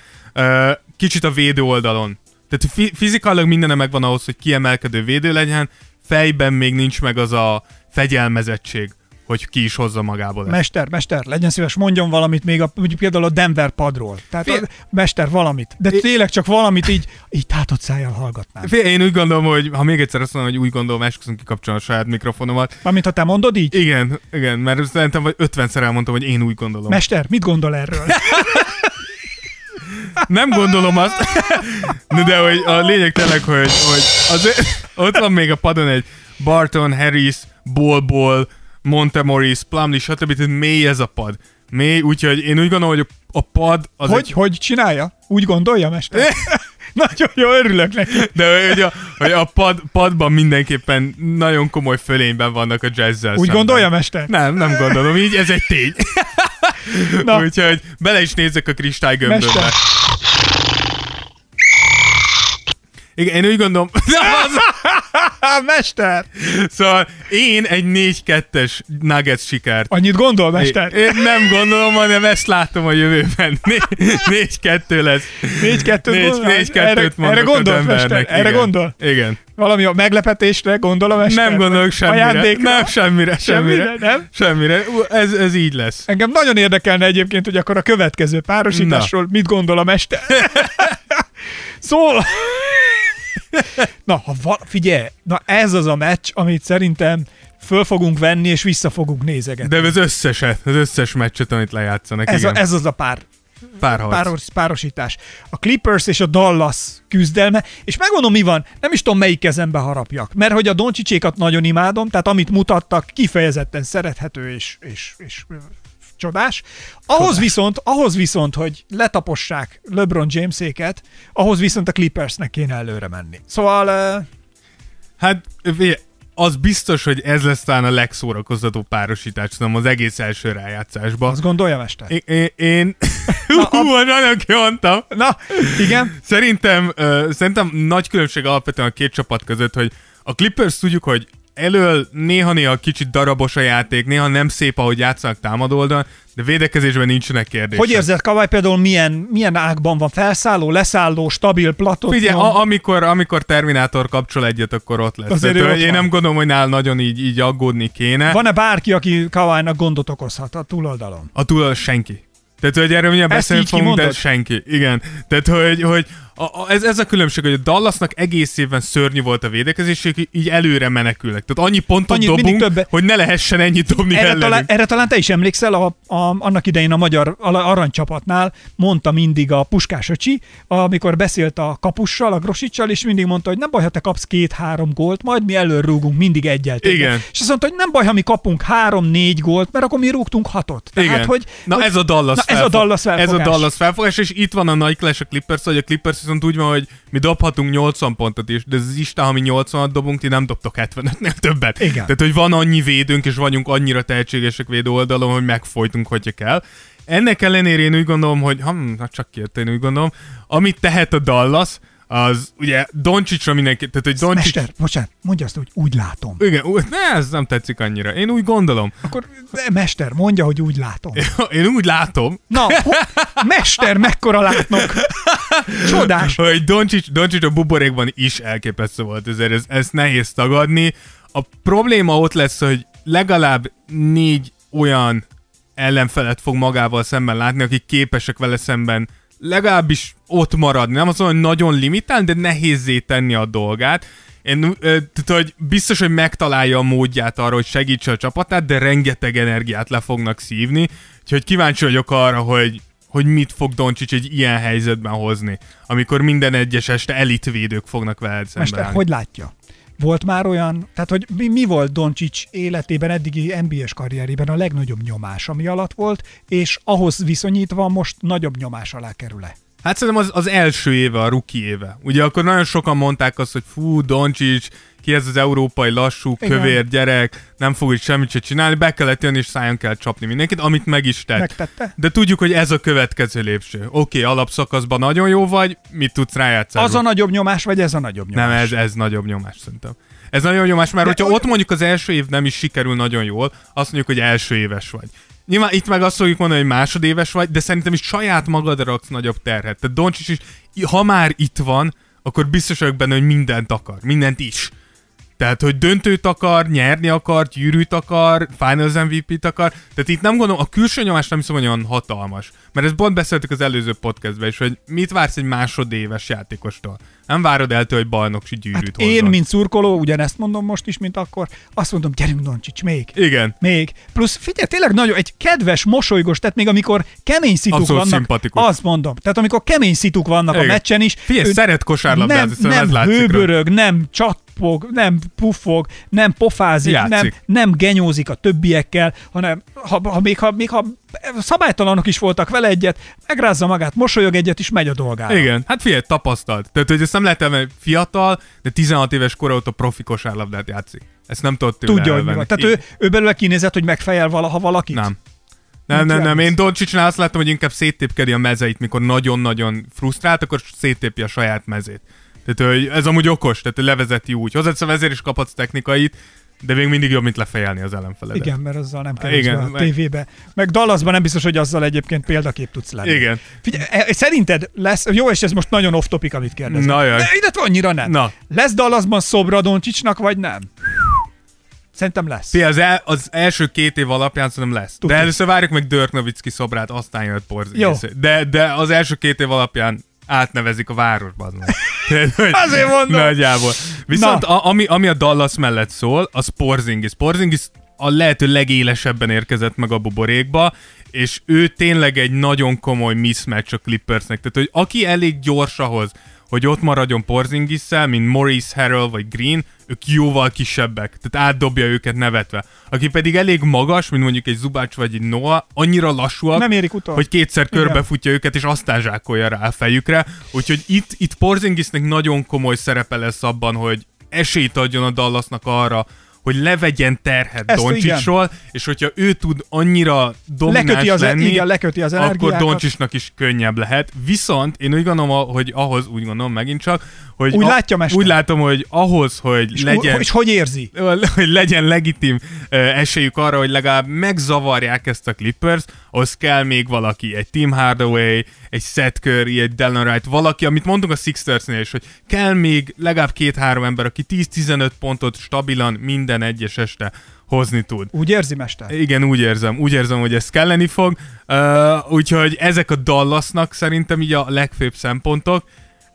kicsit a védő oldalon. Tehát fi- fizikailag mindene megvan ahhoz, hogy kiemelkedő védő legyen, fejben még nincs meg az a fegyelmezettség, hogy ki is hozza magából ezt. Mester, mester, legyen szíves, mondjon valamit még a, mondjuk például a Denver padról. Tehát Fél- a, mester, valamit. De É- tényleg csak valamit így, így tátott szájjal hallgatnám. Fél- Én úgy gondolom, hogy ha még egyszer azt mondom, hogy úgy gondolom, esküszöm kikapcsolom a saját mikrofonomat. Mármint ha te mondod így? Igen, igen, mert szerintem vagy 50-szer elmondtam, hogy én úgy gondolom. Mester, mit gondol erről? Nem gondolom azt, de, de hogy a lényeg tényleg, hogy, hogy azért, ott van még a padon egy Barton, Harris, Bol Bol, Montemoris, Plumlee, stb. Mély ez a pad. Mély, úgyhogy én úgy gondolom, hogy a pad az hogy, egy, hogy csinálja? Úgy gondolja, mester? Nagyon jó, örülök neki. de hogy a, hogy a pad, padban mindenképpen nagyon komoly fölényben vannak a jazzzel Úgy szemben. gondolja, mester? Nem, nem gondolom így, ez egy tény. Na. Úgyhogy bele is nézzek a kristálygömbömbe. Mester. Igen, én úgy gondolom, Há, mester! Szóval én egy 4-2-es Nuggets sikert. Annyit gondol, mester? Én nem gondolom, hanem ezt látom a jövőben. 4-2 lesz. 4-2-t gondol? 4-2-t Erre- erre a gondol, mester? Erre igen. gondol? Igen. Valami a meglepetésre gondolom, mester? Nem gondolok semmire. Ajándékra? Nem, semmire, semmire. Semmire, nem? Semmire. Ú, Ez, ez így lesz. Engem nagyon érdekelne egyébként, hogy akkor a következő párosításról mit gondol a mester. szóval... Na, ha val- figyelj, na ez az a meccs, amit szerintem föl fogunk venni, és vissza fogunk nézegetni. De az összeset, az összes meccset, amit lejátszanak. ez, a, igen. ez az a pár Párharc. páros, párosítás. A Clippers és a Dallas küzdelme, és megmondom mi van, nem is tudom melyik kezembe harapjak, mert hogy a Doncsicsékat nagyon imádom, tehát amit mutattak, kifejezetten szerethető és, és, és csodás. Ahhoz csodás. viszont, ahhoz viszont, hogy letapossák LeBron Jameséket, ahhoz viszont a Clippersnek kéne előre menni. Szóval uh, Hát az biztos, hogy ez lesz talán a legszórakoztató párosítás, szerintem az egész első rájátszásban. azt gondolja, Mester? Én, én, én... Hú, nagyon kimondtam. Na, igen, Szerintem, uh, szerintem nagy különbség alapvetően a két csapat között, hogy a Clippers tudjuk, hogy elől néha-néha kicsit darabos a játék, néha nem szép, ahogy játszanak támadó oldalon, de védekezésben nincsenek kérdések. hogy érzed Kavály például milyen, milyen ágban van? Felszálló, leszálló, stabil, platot? Figyelj, a, amikor, amikor Terminátor kapcsol egyet, akkor ott lesz. Azért Tehát, ott én van. nem gondolom, hogy nál nagyon így, így aggódni kéne. Van-e bárki, aki Kaválynak gondot okozhat a túloldalon? A túl senki. Tehát, hogy erről mindjárt beszélni fogunk, de senki. Igen. Tehát, hogy, hogy a, a, ez, ez a különbség, hogy a Dallasnak egész évben szörnyű volt a védekezés, és így előre menekülnek. Tehát annyi pontot Annyit, dobunk, többe- hogy ne lehessen ennyit dobni Erre talán, erre talán te is emlékszel, a, a, annak idején a magyar aranycsapatnál mondta mindig a Puskás öcsi, amikor beszélt a kapussal, a Grosicsal, és mindig mondta, hogy nem baj, ha te kapsz két-három gólt, majd mi előrúgunk mindig többet. Igen. És azt mondta, hogy nem baj, ha mi kapunk három-négy gólt, mert akkor mi rúgtunk hatot. Tehát, Igen. hogy, Na hogy, ez a Dallas na, ez a felfog- Dallas Ez a felfogás. Dallas felfogás, és itt van a nagy clash a Clippers, hogy a Clippers viszont úgy van, hogy mi dobhatunk 80 pontot is, de az Isten, ha mi 80-at dobunk, ti nem dobtok 75-nél többet. Igen. Tehát, hogy van annyi védőnk, és vagyunk annyira tehetségesek védő oldalon, hogy megfojtunk, hogyha kell. Ennek ellenére én úgy gondolom, hogy, hm, na csak kijött, én úgy gondolom, amit tehet a Dallas, az ugye Doncsicsra mindenki, tehát hogy Doncsics... Mester, bocsánat, mondja azt, hogy úgy látom. Igen, ne, ez nem tetszik annyira. Én úgy gondolom. Akkor Mester, mondja, hogy úgy látom. Én úgy látom, Na, ho- Mester, mekkora látnok. Csodás. hogy Doncsics, Doncsics a buborékban is elképesztő volt, ezért ez, ezt nehéz tagadni. A probléma ott lesz, hogy legalább négy olyan ellenfelet fog magával szemben látni, akik képesek vele szemben legalábbis ott maradni. Nem azt mondom, hogy nagyon limitálni, de nehézé tenni a dolgát. Én, tehát, hogy biztos, hogy megtalálja a módját arra, hogy segítse a csapatát, de rengeteg energiát le fognak szívni. Úgyhogy kíváncsi vagyok arra, hogy hogy mit fog Doncsics egy ilyen helyzetben hozni, amikor minden egyes este elitvédők fognak veled szembe Mester, állni. hogy látja? Volt már olyan, tehát hogy mi, mi volt Doncsics életében, eddigi NBA-s karrierében a legnagyobb nyomás, ami alatt volt, és ahhoz viszonyítva most nagyobb nyomás alá kerül-e? Hát szerintem az, az első éve, a ruki éve. Ugye akkor nagyon sokan mondták azt, hogy fú, Doncsics, ki ez az európai lassú, Igen. kövér gyerek, nem fog itt semmit se csinálni, be kellett jönni és szájon kell csapni mindenkit, amit meg is tett. Megtette? De tudjuk, hogy ez a következő lépcső. Oké, okay, alapszakaszban nagyon jó vagy, mit tudsz rájátszani? Az a nagyobb nyomás, vagy ez a nagyobb nyomás? Nem, ez, ez nagyobb nyomás szerintem. Ez nagyobb nyomás, mert De hogyha hogy- ott mondjuk az első év nem is sikerül nagyon jól, azt mondjuk, hogy első éves vagy. Nyilván itt meg azt fogjuk mondani, hogy másodéves vagy, de szerintem is saját magadra raksz nagyobb terhet. Tehát Doncsics is, ha már itt van, akkor biztos vagyok benne, hogy mindent akar. Mindent is. Tehát, hogy döntőt akar, nyerni akar, gyűrűt akar, Finals MVP-t akar. Tehát itt nem gondolom, a külső nyomás nem hiszem, hogy olyan hatalmas. Mert ezt pont beszéltük az előző podcastben is, hogy mit vársz egy másodéves játékostól. Nem várod el tőle, hogy bajnoksi gyűrűt Hát hozzon. én, mint szurkoló, ugyanezt mondom most is, mint akkor, azt mondom, gyerünk Doncsics, még. Igen. Még. Plusz figyelj, tényleg nagyon, egy kedves, mosolygos, tehát még amikor kemény szituk Abszolút vannak, szimpatikus. azt mondom, tehát amikor kemény szituk vannak Igen. a meccsen is, Figyelj, szeret kosárlabdázni, nem, szerintem nem ez látszik hőbörög, nem csatpog, nem puffog, nem pofázik, Játszik. nem, nem genyózik a többiekkel, hanem ha, ha, még, ha, még ha szabálytalanok is voltak vele egyet, megrázza magát, mosolyog egyet, és megy a dolgára. Igen, hát figyelj, tapasztalt. Tehát, hogy ezt nem lehet elmenni, fiatal, de 16 éves kor óta profi kosárlabdát játszik. Ezt nem tudod tőle Tudja, hogy mi elvenni. van. Tehát ő, ő belőle kinézett, hogy megfejel valaha valakit? Nem. Nem, Mit nem, nem. Én Doncsicsnál azt láttam, hogy inkább széttépkedi a mezeit, mikor nagyon-nagyon frusztrált, akkor széttépi a saját mezét. Tehát hogy ez amúgy okos, tehát hogy levezeti úgy. Hozzátsz a vezér is kaphatsz technikait, de még mindig jobb, mint lefejelni az ellenfeledet. Igen, mert azzal nem kell Igen, a meg- tévébe. Meg Dallasban nem biztos, hogy azzal egyébként példakép tudsz lenni. Igen. Figyelj, e- szerinted lesz, jó, és ez most nagyon off-topic, amit kérdezem. Na jaj. De illetve annyira nem. Na. Lesz Dallasban szobra Doncsicsnak, vagy nem? Szerintem lesz. Fia, az, el, az első két év alapján szerintem lesz. Tudjuk. De először várjuk meg Dirk Nowitzki szobrát, aztán jött. Jó. De, de az első két év alapján átnevezik a városba. Az meg. Tehát, hogy Azért mondom. Nagyjából. Viszont Na. a, ami, ami a Dallas mellett szól, az Porzingis. Porzingis a lehető legélesebben érkezett meg a buborékba, és ő tényleg egy nagyon komoly mismatch a Clippersnek. Tehát, hogy aki elég gyors ahhoz, hogy ott maradjon Porzingisszel, mint Maurice Harrell vagy Green, ők jóval kisebbek, tehát átdobja őket nevetve. Aki pedig elég magas, mint mondjuk egy Zubács vagy egy Noah, annyira lassúak, Nem érik utol. hogy kétszer Igen. körbefutja őket, és aztán zsákolja rá a fejükre. Úgyhogy itt, itt Porzingisnek nagyon komoly szerepe lesz abban, hogy esélyt adjon a Dallasnak arra, hogy levegyen terhet Ezt Doncsicsról, és hogyha ő tud annyira domináns Leköti az, lenni, igen, leköti az akkor. Doncsisnak is könnyebb lehet. Viszont én úgy gondolom, hogy ahhoz, úgy gondolom megint csak, hogy Úgy látja, mester. úgy látom, hogy ahhoz, hogy és, legyen és hogy érzi? hogy legyen legitim esélyük arra, hogy legalább megzavarják ezt a Clippers, ahhoz kell még valaki, egy Tim Hardaway, egy Seth Curry, egy Delon Wright, valaki, amit mondtunk a Sixersnél is, hogy kell még legalább két-három ember, aki 10-15 pontot stabilan minden egyes este hozni tud. Úgy érzi, mester? Igen, úgy érzem, úgy érzem, hogy ez kelleni fog, uh, úgyhogy ezek a Dallasnak szerintem így a legfőbb szempontok.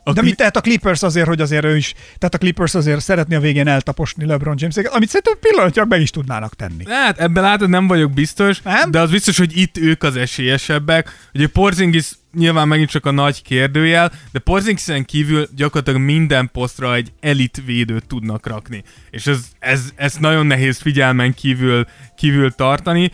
A De mit tehet a Clippers azért, hogy azért ő is, tehát a Clippers azért szeretné a végén eltaposni LeBron james amit szerintem pillanatnyilag meg is tudnának tenni. Hát ebben látod, nem vagyok biztos, Nem? de az biztos, hogy itt ők az esélyesebbek. Ugye Porzingis nyilván megint csak a nagy kérdőjel, de Porzingisen kívül gyakorlatilag minden posztra egy elit védőt tudnak rakni. És ez, ez, ez nagyon nehéz figyelmen kívül, kívül tartani.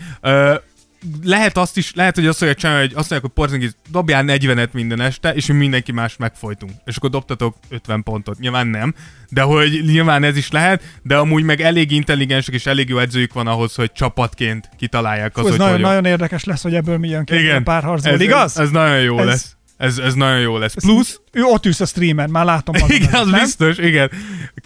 Lehet azt is, lehet, hogy azt csinálni, hogy azt mondják, hogy Porzingis dobjál 40-et minden este, és mi mindenki más megfojtunk. És akkor dobtatok 50 pontot. Nyilván nem, de hogy nyilván ez is lehet, de amúgy meg elég intelligensek és elég jó edzőjük van ahhoz, hogy csapatként kitalálják az, Ez hogy nagyon, nagyon érdekes lesz, hogy ebből mi jön ki Igen, párharcból, ez, igaz? Ez, ez nagyon jó Ez- lesz. Ez, ez nagyon jó lesz. Plusz, Ő ott ülsz a streamen, már látom igen, az nem? biztos, igen.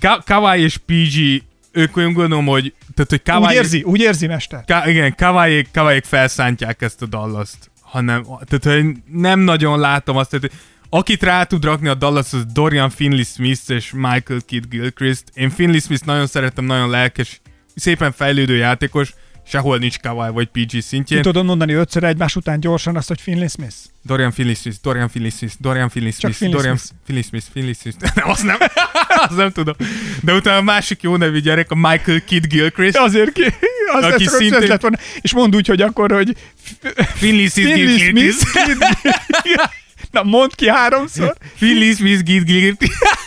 Ka- Kawai és PG, ők olyan gondolom, hogy, tehát, hogy Kawai, Úgy érzi, úgy érzi, mester. Ka- igen, Kawai, Kawai felszántják ezt a Dallas-t. Hanem, tehát, hogy nem nagyon látom azt, hogy akit rá tud rakni a Dallas, az Dorian Finley-Smith és Michael Kidd Gilchrist. Én Finley-Smith nagyon szeretem, nagyon lelkes, szépen fejlődő játékos, sehol nincs Kawai vagy PG Ki szintjén. tudod mondani ötször egymás után gyorsan azt, hogy Finley Smith? Dorian Finley-Smith, Dorian Finley-Smith, Dorian Finley-Smith, Finley Dorian Smith. Finley-Smith, Finley-Smith. Nem, azt nem, azt nem tudom. De utána a másik jó nevű gyerek, a Michael Kidd Gilchrist. Azért ki, az Aki csak szintén- lett volna. És mondd úgy, hogy akkor, hogy Finley Gilchrist. Smith. Kid- Na, mondd ki háromszor. Finley-Smith, Gilchrist.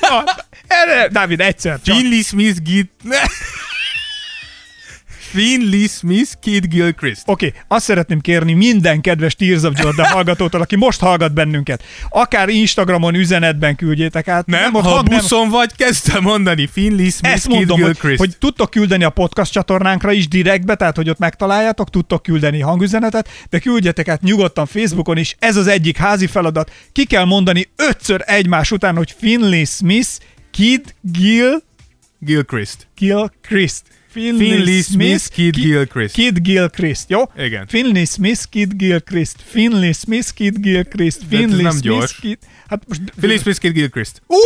Na, Erre, Dávid, egyszer csak. Finley Smith Gid... Finley Smith Kid Gilchrist. Oké, okay, azt szeretném kérni minden kedves Tears of Jordan hallgatótól, aki most hallgat bennünket, akár Instagramon üzenetben küldjétek át. Nem, ott ha hang, nem, buszon vagy, kezd el mondani. Finley Smith ezt Kid mondom, hogy, Gilchrist. hogy tudtok küldeni a podcast csatornánkra is direktbe, tehát hogy ott megtaláljátok, tudtok küldeni hangüzenetet, de küldjetek át nyugodtan Facebookon is, ez az egyik házi feladat. Ki kell mondani ötször egymás után, hogy Finley Smith, Kid Gil, Gilchrist. Gil Christ. Finley Smith, Kid Gilchrist. Kid Gilchrist, jó? Igen. Finley Smith, Kid Gilchrist. Finley Smith, Kid Gilchrist. Finley Smith, gyors. Kid... Hát most... Finley Smith Kid Gilchrist. Uh,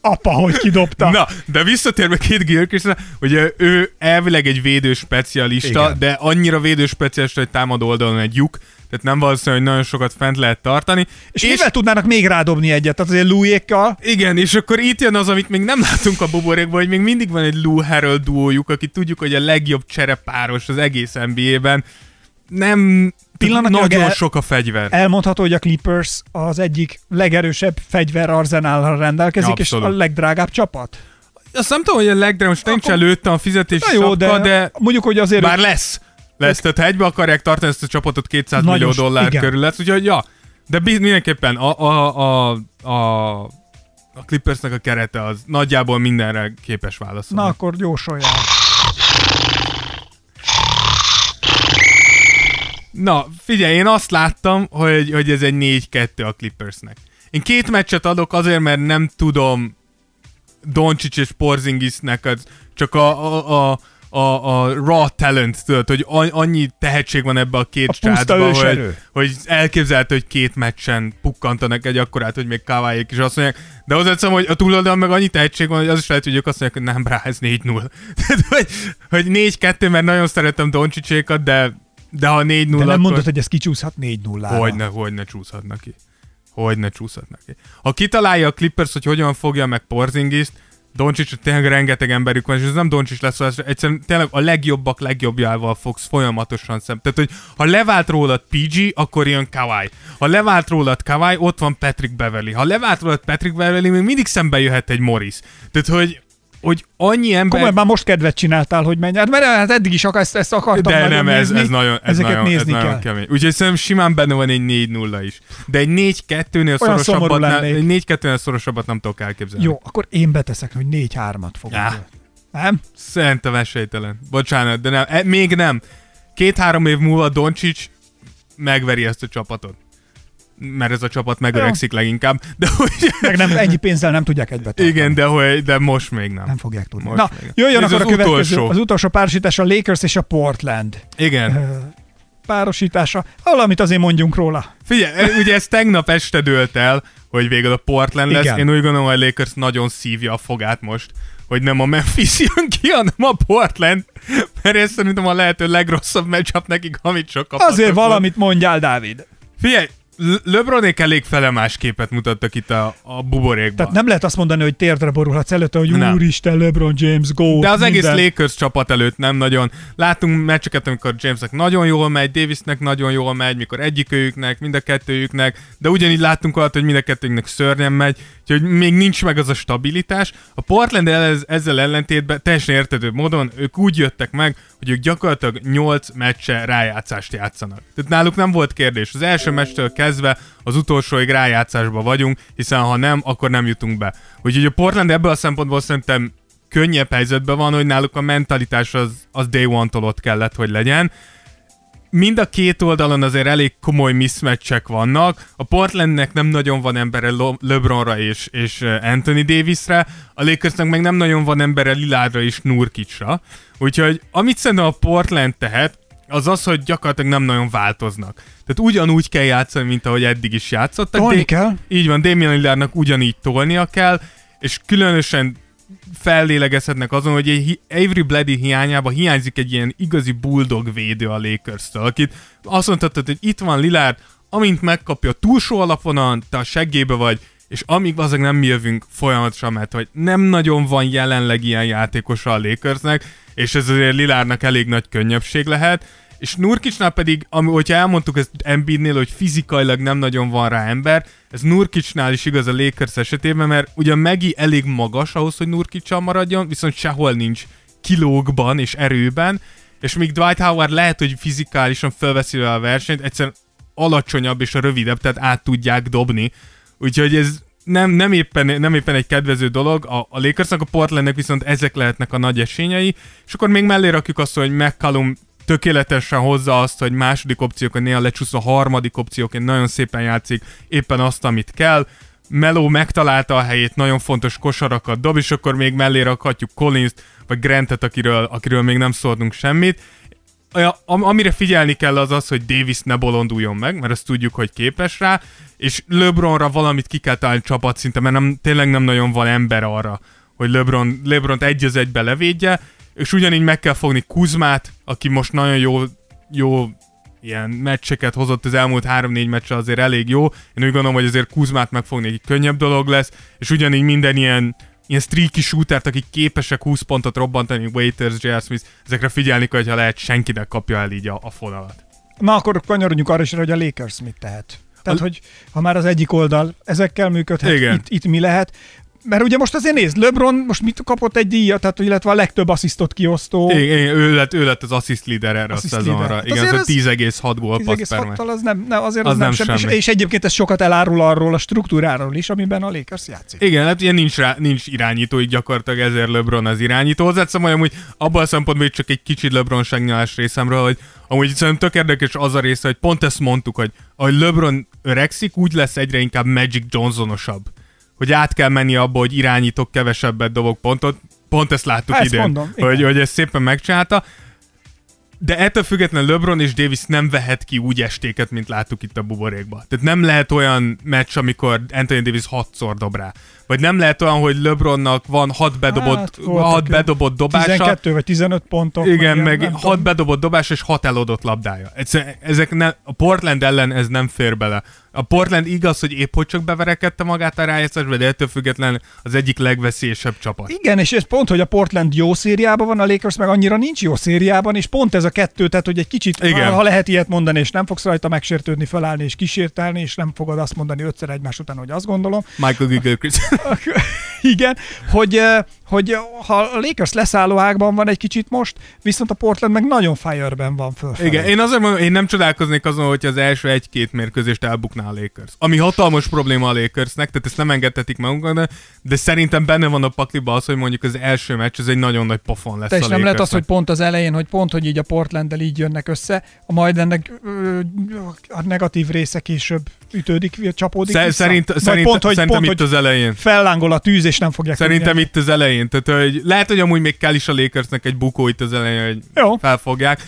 apa, hogy kidobta. Na, de visszatérve Kid Gilchrist, ugye ő elvileg egy védő specialista, Igen. de annyira védő specialista, hogy támad oldalon egy lyuk, tehát nem valószínű, hogy nagyon sokat fent lehet tartani. és, és mivel tudnának még rádobni egyet? Tehát azért Louis-ékkal. Igen, és akkor itt jön az, amit még nem látunk a buborékban, hogy még mindig van egy Lou Harrell duójuk, aki tudjuk, hogy a legjobb cserepáros az egész NBA-ben. Nem Pillanatnyilag nagyon el- sok a fegyver. Elmondható, hogy a Clippers az egyik legerősebb fegyverarzenállal rendelkezik, Abszolút. és a legdrágább csapat. Azt nem tudom, hogy a legdrágább, most nincs Akkor- előtte a fizetési Na jó, sapka, de, de mondjuk, hogy azért... Bár lesz. Lesz, tehát ha egybe akarják tartani ezt a csapatot 200 Nagyon millió dollár igen. körül lesz, úgyhogy ja. De biz- mindenképpen a, a, a, a, a Clippersnek a kerete az nagyjából mindenre képes válaszolni. Na, akkor jósoljál. Na, figyelj, én azt láttam, hogy, hogy ez egy 4-2 a Clippersnek. Én két meccset adok azért, mert nem tudom Doncic és Porzingisnek az, csak a, a, a, a, a raw talent, tudod, hogy annyi tehetség van ebbe a két srácba, hogy, őserő. hogy elképzelhető, hogy két meccsen pukkantanak egy akkorát, hogy még kávályék is azt mondják, de hozzáteszem, hogy a túloldalon meg annyi tehetség van, hogy az is lehet, hogy ők azt mondják, hogy nem, rá, ez 4-0. Tehát, hogy, hogy 4-2, mert nagyon szeretem Doncicsékat, de, de ha 4-0, De nem akkor... mondod, hogy ez kicsúszhat 4 0 Hogyne, hogyne csúszhatnak ki. hogy ne csúszhatnak ki. Ha kitalálja a Clippers, hogy hogyan fogja meg Porzingiszt, Doncsics, tényleg rengeteg emberük van, és ez nem Doncsics lesz, ez egyszerűen tényleg a legjobbak legjobbjával fogsz folyamatosan szem. Tehát, hogy ha levált rólad PG, akkor jön Kawai. Ha levált rólad Kawai, ott van Patrick Beverly. Ha levált rólad Patrick Beverly, még mindig szembe jöhet egy Morris. Tehát, hogy hogy annyi ember... Komolyan már most kedvet csináltál, hogy menj. Hát, mert hát eddig is akar, ezt, ezt akartam De nagyon nem, ez, nézni. ez nagyon, ez Ezeket nagyon, ez nézni nagyon kell. kemény. Úgyhogy szerintem simán benne van egy 4-0 is. De egy 4-2-nél szomorú szorosabbat, ne, lennék. egy 4-2-nél szorosabbat nem tudok elképzelni. Jó, akkor én beteszek, hogy 4-3-at fogok. Á. Nem? Szerintem esélytelen. Bocsánat, de nem, e, még nem. Két-három év múlva Doncsics megveri ezt a csapatot. Mert ez a csapat megöregszik leginkább. De hogy... Meg nem, ennyi pénzzel nem tudják egybe tartani. Igen, de, hogy, de most még nem. Nem fogják tudni. Most Na, még jöjjön Ez akkor a az következő, utolsó. az utolsó párosítás, a Lakers és a Portland Igen. párosítása. Valamit azért mondjunk róla. Figyelj, ugye ez tegnap este dőlt el, hogy végül a Portland lesz. Igen. Én úgy gondolom, hogy a Lakers nagyon szívja a fogát most, hogy nem a Memphis jön ki, hanem a Portland, mert ez szerintem a lehető legrosszabb matchup nekik, amit sok kaphatnak Azért valamit mondjál, Dávid. Figyelj, LeBronék elég felemás képet mutattak itt a, a buborékban. Tehát nem lehet azt mondani, hogy térdre borulhatsz előtte, hogy Nem. úristen, LeBron James, go. De az egész minden. Lakers csapat előtt nem nagyon. Látunk meccseket, amikor Jamesnek nagyon jól megy, Davisnek nagyon jól megy, mikor egyikőjüknek, mind a kettőjüknek, de ugyanígy láttunk olyat, hogy mind a kettőjüknek szörnyen megy, úgyhogy még nincs meg az a stabilitás. A Portland ez, ezzel ellentétben teljesen értető módon ők úgy jöttek meg, hogy ők gyakorlatilag 8 meccse rájátszást játszanak. Tehát náluk nem volt kérdés. Az első meccstől kezdve az utolsóig rájátszásba vagyunk, hiszen ha nem, akkor nem jutunk be. Úgyhogy a Portland ebből a szempontból szerintem könnyebb helyzetben van, hogy náluk a mentalitás az, az day one-tól ott kellett, hogy legyen. Mind a két oldalon azért elég komoly mismatchek vannak. A Portlandnek nem nagyon van embere LeBronra és, és eh, Anthony Davisre, a Lakersnek meg nem nagyon van embere Lillardra és Nurkicsra. Úgyhogy amit szerintem a Portland tehet, az az, hogy gyakorlatilag nem nagyon változnak. Tehát ugyanúgy kell játszani, mint ahogy eddig is játszottak. Tolni de- kell. így van, Damian Lillardnak ugyanígy tolnia kell, és különösen fellélegezhetnek azon, hogy egy Avery Bleddy hiányában hiányzik egy ilyen igazi bulldog védő a Lakers-től, akit azt mondhatod, hogy itt van Lillard, amint megkapja a túlsó alapvonalon, te a seggébe vagy, és amíg azok nem jövünk folyamatosan, mert hogy nem nagyon van jelenleg ilyen játékosa a Lakersnek, és ez azért Lillardnak elég nagy könnyebbség lehet, és Nurkicsnál pedig, ami, hogyha elmondtuk ezt Embiidnél, hogy fizikailag nem nagyon van rá ember, ez Nurkicsnál is igaz a Lakers esetében, mert ugyan Megi elég magas ahhoz, hogy Nurkicsal maradjon, viszont sehol nincs kilókban és erőben, és míg Dwight Howard lehet, hogy fizikálisan felveszi a versenyt, egyszerűen alacsonyabb és a rövidebb, tehát át tudják dobni. Úgyhogy ez nem, nem, éppen, nem éppen egy kedvező dolog, a, a Lakersnak, a Portlandnek viszont ezek lehetnek a nagy esényei, és akkor még mellé rakjuk azt, hogy McCallum tökéletesen hozza azt, hogy második opcióként néha lecsúsz a harmadik opcióként nagyon szépen játszik éppen azt, amit kell. Meló megtalálta a helyét, nagyon fontos kosarakat dob, és akkor még mellé rakhatjuk Collins-t, vagy Grantet, akiről, akiről még nem szóltunk semmit. Amire figyelni kell az az, hogy Davis ne bolonduljon meg, mert ezt tudjuk, hogy képes rá, és LeBronra valamit ki kell találni csapatszinten, mert nem, tényleg nem nagyon van ember arra, hogy LeBron, LeBront egy az egybe levédje, és ugyanígy meg kell fogni Kuzmát, aki most nagyon jó, jó ilyen meccseket hozott az elmúlt 3-4 meccsre azért elég jó. Én úgy gondolom, hogy azért Kuzmát megfogni egy könnyebb dolog lesz, és ugyanígy minden ilyen ilyen streaky shootert, akik képesek 20 pontot robbantani, Waiters, J.R. Smith, ezekre figyelni kell, hogyha lehet, senkinek kapja el így a, a fonalat. Na akkor kanyarodjunk arra is, hogy a Lakers mit tehet. Tehát, A- hogy ha már az egyik oldal ezekkel működhet, Igen. itt, itt mi lehet? Mert ugye most azért nézd, LeBron most mit kapott egy díjat, tehát illetve a legtöbb asszisztot kiosztó. Igen, igen, ő, lett, ő lett az assist leader erre Assist a szezonra. leader. Igen, a ez- 10,6-ból passz per meccs. 10,6-tal az nem, nem azért az, Az nem, nem sem. semmi. És, és egyébként ez sokat elárul arról a struktúráról is, amiben a Lakers játszik. Igen, hát ilyen nincs, rá, nincs irányító, így gyakorlatilag ezért LeBron az irányító. Hozzáteszem, hogy amúgy abban a szempontból hogy csak egy kicsit LeBron segnyalás részemről, hogy amúgy szerintem tök érdekes az a része, hogy pont ezt mondtuk, hogy ahogy LeBron öregszik, úgy lesz egyre inkább Magic Johnsonosabb. Hogy át kell menni abba, hogy irányítok kevesebbet dobok pontot. Pont ezt láttuk ezt idén, mondom, igen. hogy, hogy ezt szépen megcsinálta. De ettől függetlenül LeBron és Davis nem vehet ki úgy estéket, mint láttuk itt a buborékban. Tehát nem lehet olyan meccs, amikor Anthony Davis hatszor dob rá. Vagy nem lehet olyan, hogy LeBronnak van hat bedobott, Hát, hat bedobott dobása, 12 vagy 15 pontok. igen, meg hat tudom. bedobott dobás és hat elodott labdája. Ezek ne, a Portland ellen ez nem fér bele. A Portland igaz, hogy épp hogy csak beverekedte magát a rájátszásba, de ettől független az egyik legveszélyesebb csapat. Igen, és ez pont, hogy a Portland jó szériában van, a Lakers meg annyira nincs jó szériában, és pont ez a kettő, tehát hogy egy kicsit, Igen. ha lehet ilyet mondani, és nem fogsz rajta megsértődni, felállni és kísértelni, és nem fogod azt mondani ötször egymás után, hogy azt gondolom. Michael Gilchrist. Igen, hogy, hogy ha a Lakers leszálló ágban van egy kicsit most, viszont a Portland meg nagyon fire-ben van fölfelé. Igen, én azért mondom, én nem csodálkoznék azon, hogy az első egy-két mérkőzést elbukná a Lakers. Ami hatalmas probléma a Lakersnek, tehát ezt nem engedhetik magunknak, de szerintem benne van a pakliba az, hogy mondjuk az első meccs, ez egy nagyon nagy pofon lesz Te is nem lehet az, hogy pont az elején, hogy pont, hogy így a Portlanddel így jönnek össze, a majd ennek a negatív része később ütődik, csapódik Sze- vissza? szerint, szerint, pont, hogy, szerintem pont, itt hogy az elején. Fellángol a tűz, és nem fogják Szerintem tudni. itt az elején. Tehát, hogy lehet, hogy amúgy még kell is a Lakersnek egy bukó itt az elején, hogy Jó. felfogják.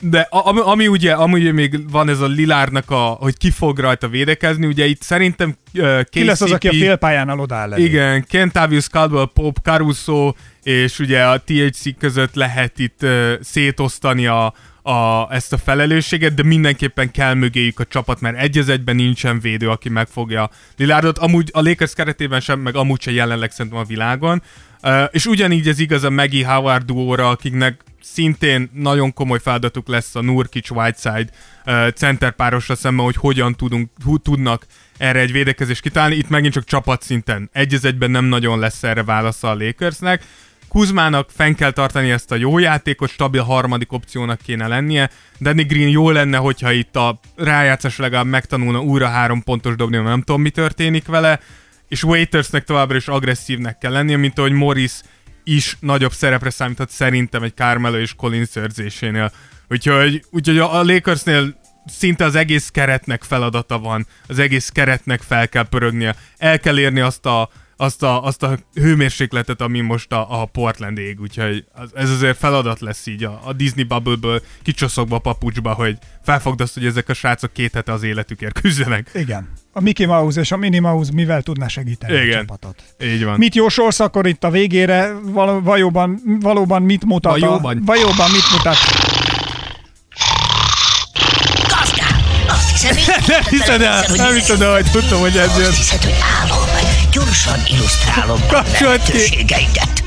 De ami, ami ugye, ami ugye még van ez a Lilárnak, a, hogy ki fog rajta védekezni, ugye itt szerintem uh, Ki lesz az, aki a KCP félpályánál odáll elé? Igen, Kentavius Caldwell, Pope, Caruso és ugye a THC között lehet itt uh, szétosztani a, a, ezt a felelősséget, de mindenképpen kell mögéjük a csapat, mert egy az egyben nincsen védő, aki megfogja Lillardot. Amúgy a Lakers keretében sem, meg amúgy sem jelenleg szerintem a világon. Uh, és ugyanígy ez igaz a Maggie Howard duóra, akiknek szintén nagyon komoly feladatuk lesz a Nurkic Whiteside uh, centerpárosra szemben, hogy hogyan tudunk, hu- tudnak erre egy védekezést kitalálni. Itt megint csak csapatszinten. Egy egyben nem nagyon lesz erre válasza a Lakersnek. Kuzmának fenn kell tartani ezt a jó játékot, stabil harmadik opciónak kéne lennie. Danny Green jó lenne, hogyha itt a rájátszás legalább megtanulna újra három pontos dobni, mert nem tudom, mi történik vele. És Waitersnek továbbra is agresszívnek kell lennie, mint ahogy Morris is nagyobb szerepre számíthat szerintem egy Carmelo és Colin szerzésénél. Úgyhogy, úgyhogy a Lakersnél szinte az egész keretnek feladata van, az egész keretnek fel kell pörögnie, el kell érni azt a, azt a, azt a hőmérsékletet, ami most a, a Portland ég, úgyhogy az, ez azért feladat lesz így a, a Disney Bubble-ből kicsoszogva a papucsba, hogy felfogd azt, hogy ezek a srácok két hete az életükért küzdenek. Igen. A Mickey Mouse és a Minnie Mouse mivel tudná segíteni a Igen. csapatot? Így van. Mit jósolsz akkor itt a végére? Val- valóban, valóban mit mutat? Valóban? A, valóban mit mutat? Gazdám, azt hiszem, Nem hiszed el, nem hiszed el, hogy tudtam, hogy ez jön. Azt hiszed, hogy álom. Gyorsan illusztrálom a Kapcsolt lehetőségeidet.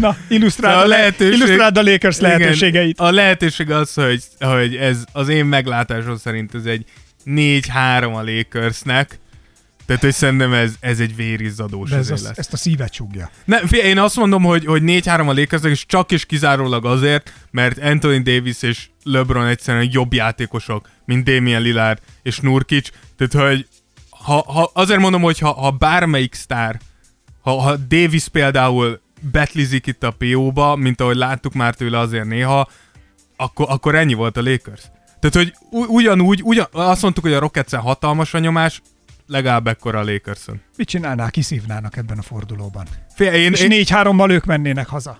Na, illusztráld a, a le- lehetőség- illusztráld a Lakers Igen, lehetőségeit. A lehetőség az, hogy, hogy ez az én meglátásom szerint ez egy 4-3 a Lakersnek. Tehát, hogy szerintem ez, ez egy vérizzadós ez az, lesz. ezt a szívet csúgja. Nem, figyelj, én azt mondom, hogy, hogy 4-3 a Lakersnek, és csak és kizárólag azért, mert Anthony Davis és LeBron egyszerűen jobb játékosok, mint Damian Lillard és Nurkic. Tehát, hogy ha, ha, azért mondom, hogy ha, ha bármelyik sztár, ha, ha Davis például betlizik itt a PO-ba, mint ahogy láttuk már tőle azért néha, akkor, akkor ennyi volt a Lakers. Tehát, hogy ugyanúgy, ugyan, azt mondtuk, hogy a Rocketsen hatalmas a nyomás, legalább ekkora a Lakerson. Mit csinálnál, kiszívnának ebben a fordulóban? Figyelj, én, És én, négy hárommal ők mennének haza.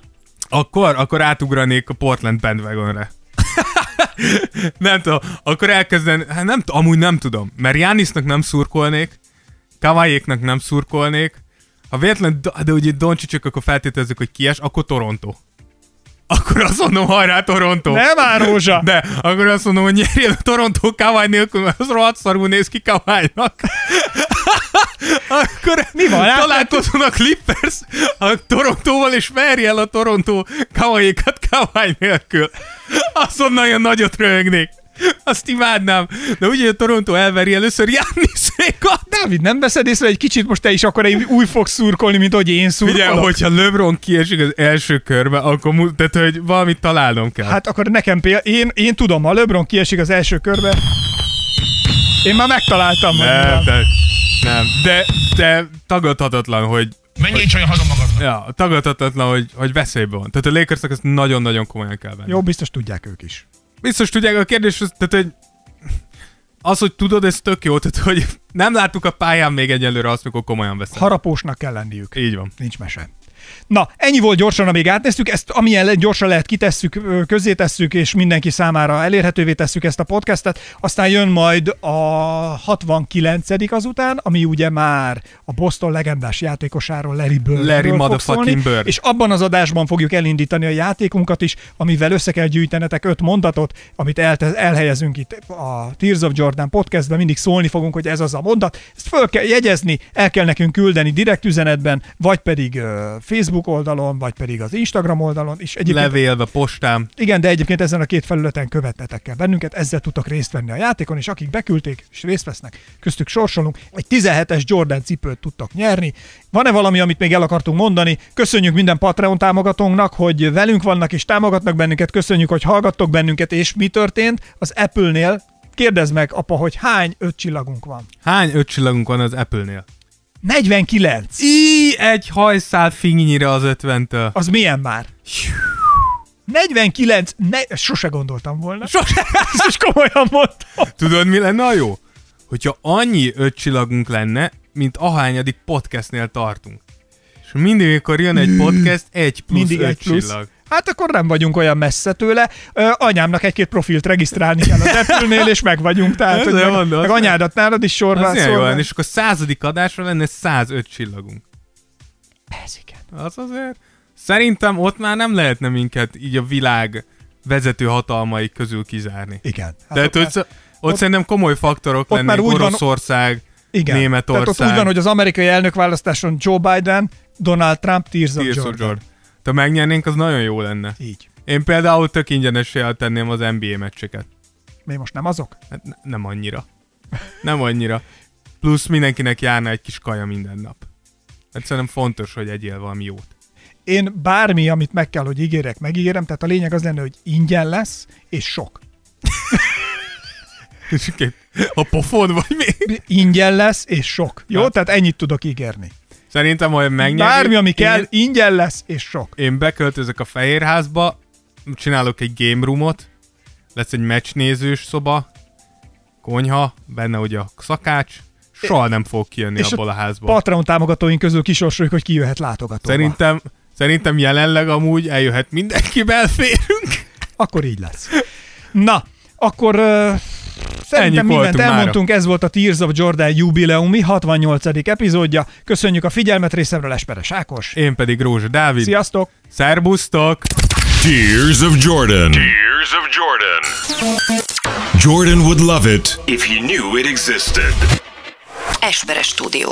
Akkor, akkor átugranék a Portland bandwagonre. nem tudom, akkor elkezden, hát nem, amúgy nem tudom, mert Jánisznak nem szurkolnék, Kawaiéknak nem szurkolnék, ha véletlen, de ugye Doncsicsök, akkor feltételezzük, hogy kies, akkor Toronto. Akkor azt mondom, hajrá Toronto. Nem már, Rózsa! De akkor azt mondom, hogy nyerjen a Toronto Kawai nélkül, mert az rohadt szarul néz ki Kawainak. Akkor Mi van, látod? találkozon a Clippers a Torontóval, és verje el a Toronto Kawaiékat Kawai nélkül. Azt onnan olyan nagyot röhögnék. Azt imádnám. De ugye a Toronto elveri először Janniszékat. Dávid, nem veszed észre, hogy egy kicsit most te is akkor új fogsz szurkolni, mint hogy én szurkolok? Ugye, hogyha LeBron kiesik az első körbe, akkor tehát, hogy valamit találnom kell. Hát akkor nekem például, én, én tudom, ha LeBron kiesik az első körbe, én már megtaláltam. hogy nem, nem, de, de tagadhatatlan, hogy Menjél csak haza magadnak. Ja, tagadhatatlan, hogy, hogy veszélyben van. Tehát a Lakersnek ezt nagyon-nagyon komolyan kell venni. Jó, biztos tudják ők is. Biztos tudják, a kérdés az, tehát, hogy az, hogy tudod, ez tök jó, tehát, hogy nem láttuk a pályán még egyelőre azt, mikor komolyan veszem. Harapósnak kell lenniük. Így van. Nincs mese. Na, ennyi volt gyorsan, amíg átnéztük, ezt amilyen gyorsan lehet kitesszük, közzétesszük, és mindenki számára elérhetővé tesszük ezt a podcastet. Aztán jön majd a 69 azután, ami ugye már a Boston legendás játékosáról, Larry Bird. Larry motherfucking Bird. És abban az adásban fogjuk elindítani a játékunkat is, amivel össze kell gyűjtenetek öt mondatot, amit el, elhelyezünk itt a Tears of Jordan podcastben, mindig szólni fogunk, hogy ez az a mondat. Ezt föl kell jegyezni, el kell nekünk küldeni direkt üzenetben, vagy pedig uh, Facebook oldalon, vagy pedig az Instagram oldalon, és egyébként Levélve, postám. igen, de egyébként ezen a két felületen követnetek kell bennünket, ezzel tudtok részt venni a játékon, és akik beküldték és részt vesznek, köztük sorsolunk, egy 17-es Jordan cipőt tudtok nyerni. Van-e valami, amit még el akartunk mondani? Köszönjük minden Patreon támogatónknak, hogy velünk vannak és támogatnak bennünket, köszönjük, hogy hallgattok bennünket, és mi történt az Apple-nél. Kérdezd meg, apa, hogy hány öt csillagunk van? Hány öt csillagunk van az Apple-nél? 49. Í, egy hajszál finnyire az ötventől. Az milyen már? 49, ne, sose gondoltam volna. Sose. Ezt is komolyan mondtam. Tudod, mi lenne a jó? Hogyha annyi öt csillagunk lenne, mint ahányadik podcastnél tartunk. És mindig, amikor jön egy podcast, egy plusz Mindig öt egy plusz. csillag. Hát akkor nem vagyunk olyan messze tőle. Ö, anyámnak egy-két profilt regisztrálni kell az Apple-nél, és meg vagyunk. Tehát, hogy meg, az meg anyádat nálad is sorban. Ilyen jó lenne, és akkor századik adásra lenne 105 csillagunk. Ez igen. Az azért... Szerintem ott már nem lehetne minket így a világ vezető hatalmai közül kizárni. Igen. Hát Tehát ott ott, már- ott, ott szerintem komoly faktorok ott lennének, úgy van- Oroszország, igen. Németország. Tehát ott úgy van, hogy az amerikai elnökválasztáson Joe Biden, Donald Trump, Tears of Tears of Jordan. Jordan. Ha megnyernénk, az nagyon jó lenne. Így. Én például tök ingyenessel tenném az NBA meccseket. Mi most nem azok? Hát ne- nem annyira. Nem annyira. Plusz mindenkinek járna egy kis kaja minden nap. Egyszerűen fontos, hogy egyél valami jót. Én bármi, amit meg kell, hogy ígérek, megígérem, tehát a lényeg az lenne, hogy ingyen lesz, és sok. A pofon vagy mi? Ingyen lesz, és sok. Jó? Hát. Tehát ennyit tudok ígérni. Szerintem, hogy megnyerjük... Bármi, ami kell, Én, ingyen lesz, és sok. én beköltözök a Fehérházba, csinálok egy game roomot, lesz egy meccsnézős szoba, konyha, benne ugye a szakács, soha nem fog kijönni És abból a a házból. Patreon támogatóink közül kisorsoljuk, hogy ki jöhet látogatóba. Szerintem, szerintem jelenleg amúgy eljöhet mindenki, belférünk. Akkor így lesz. Na, akkor uh, szerintem mindent voltunk mára. elmondtunk, ez volt a Tears of Jordan jubileumi 68. epizódja. Köszönjük a figyelmet részemről, Esperes Ákos. Én pedig Rózsa Dávid. Sziasztok! Szerbusztok! Tears of Jordan. Tears of Jordan. Jordan would love it if he knew it existed. Esperes stúdió.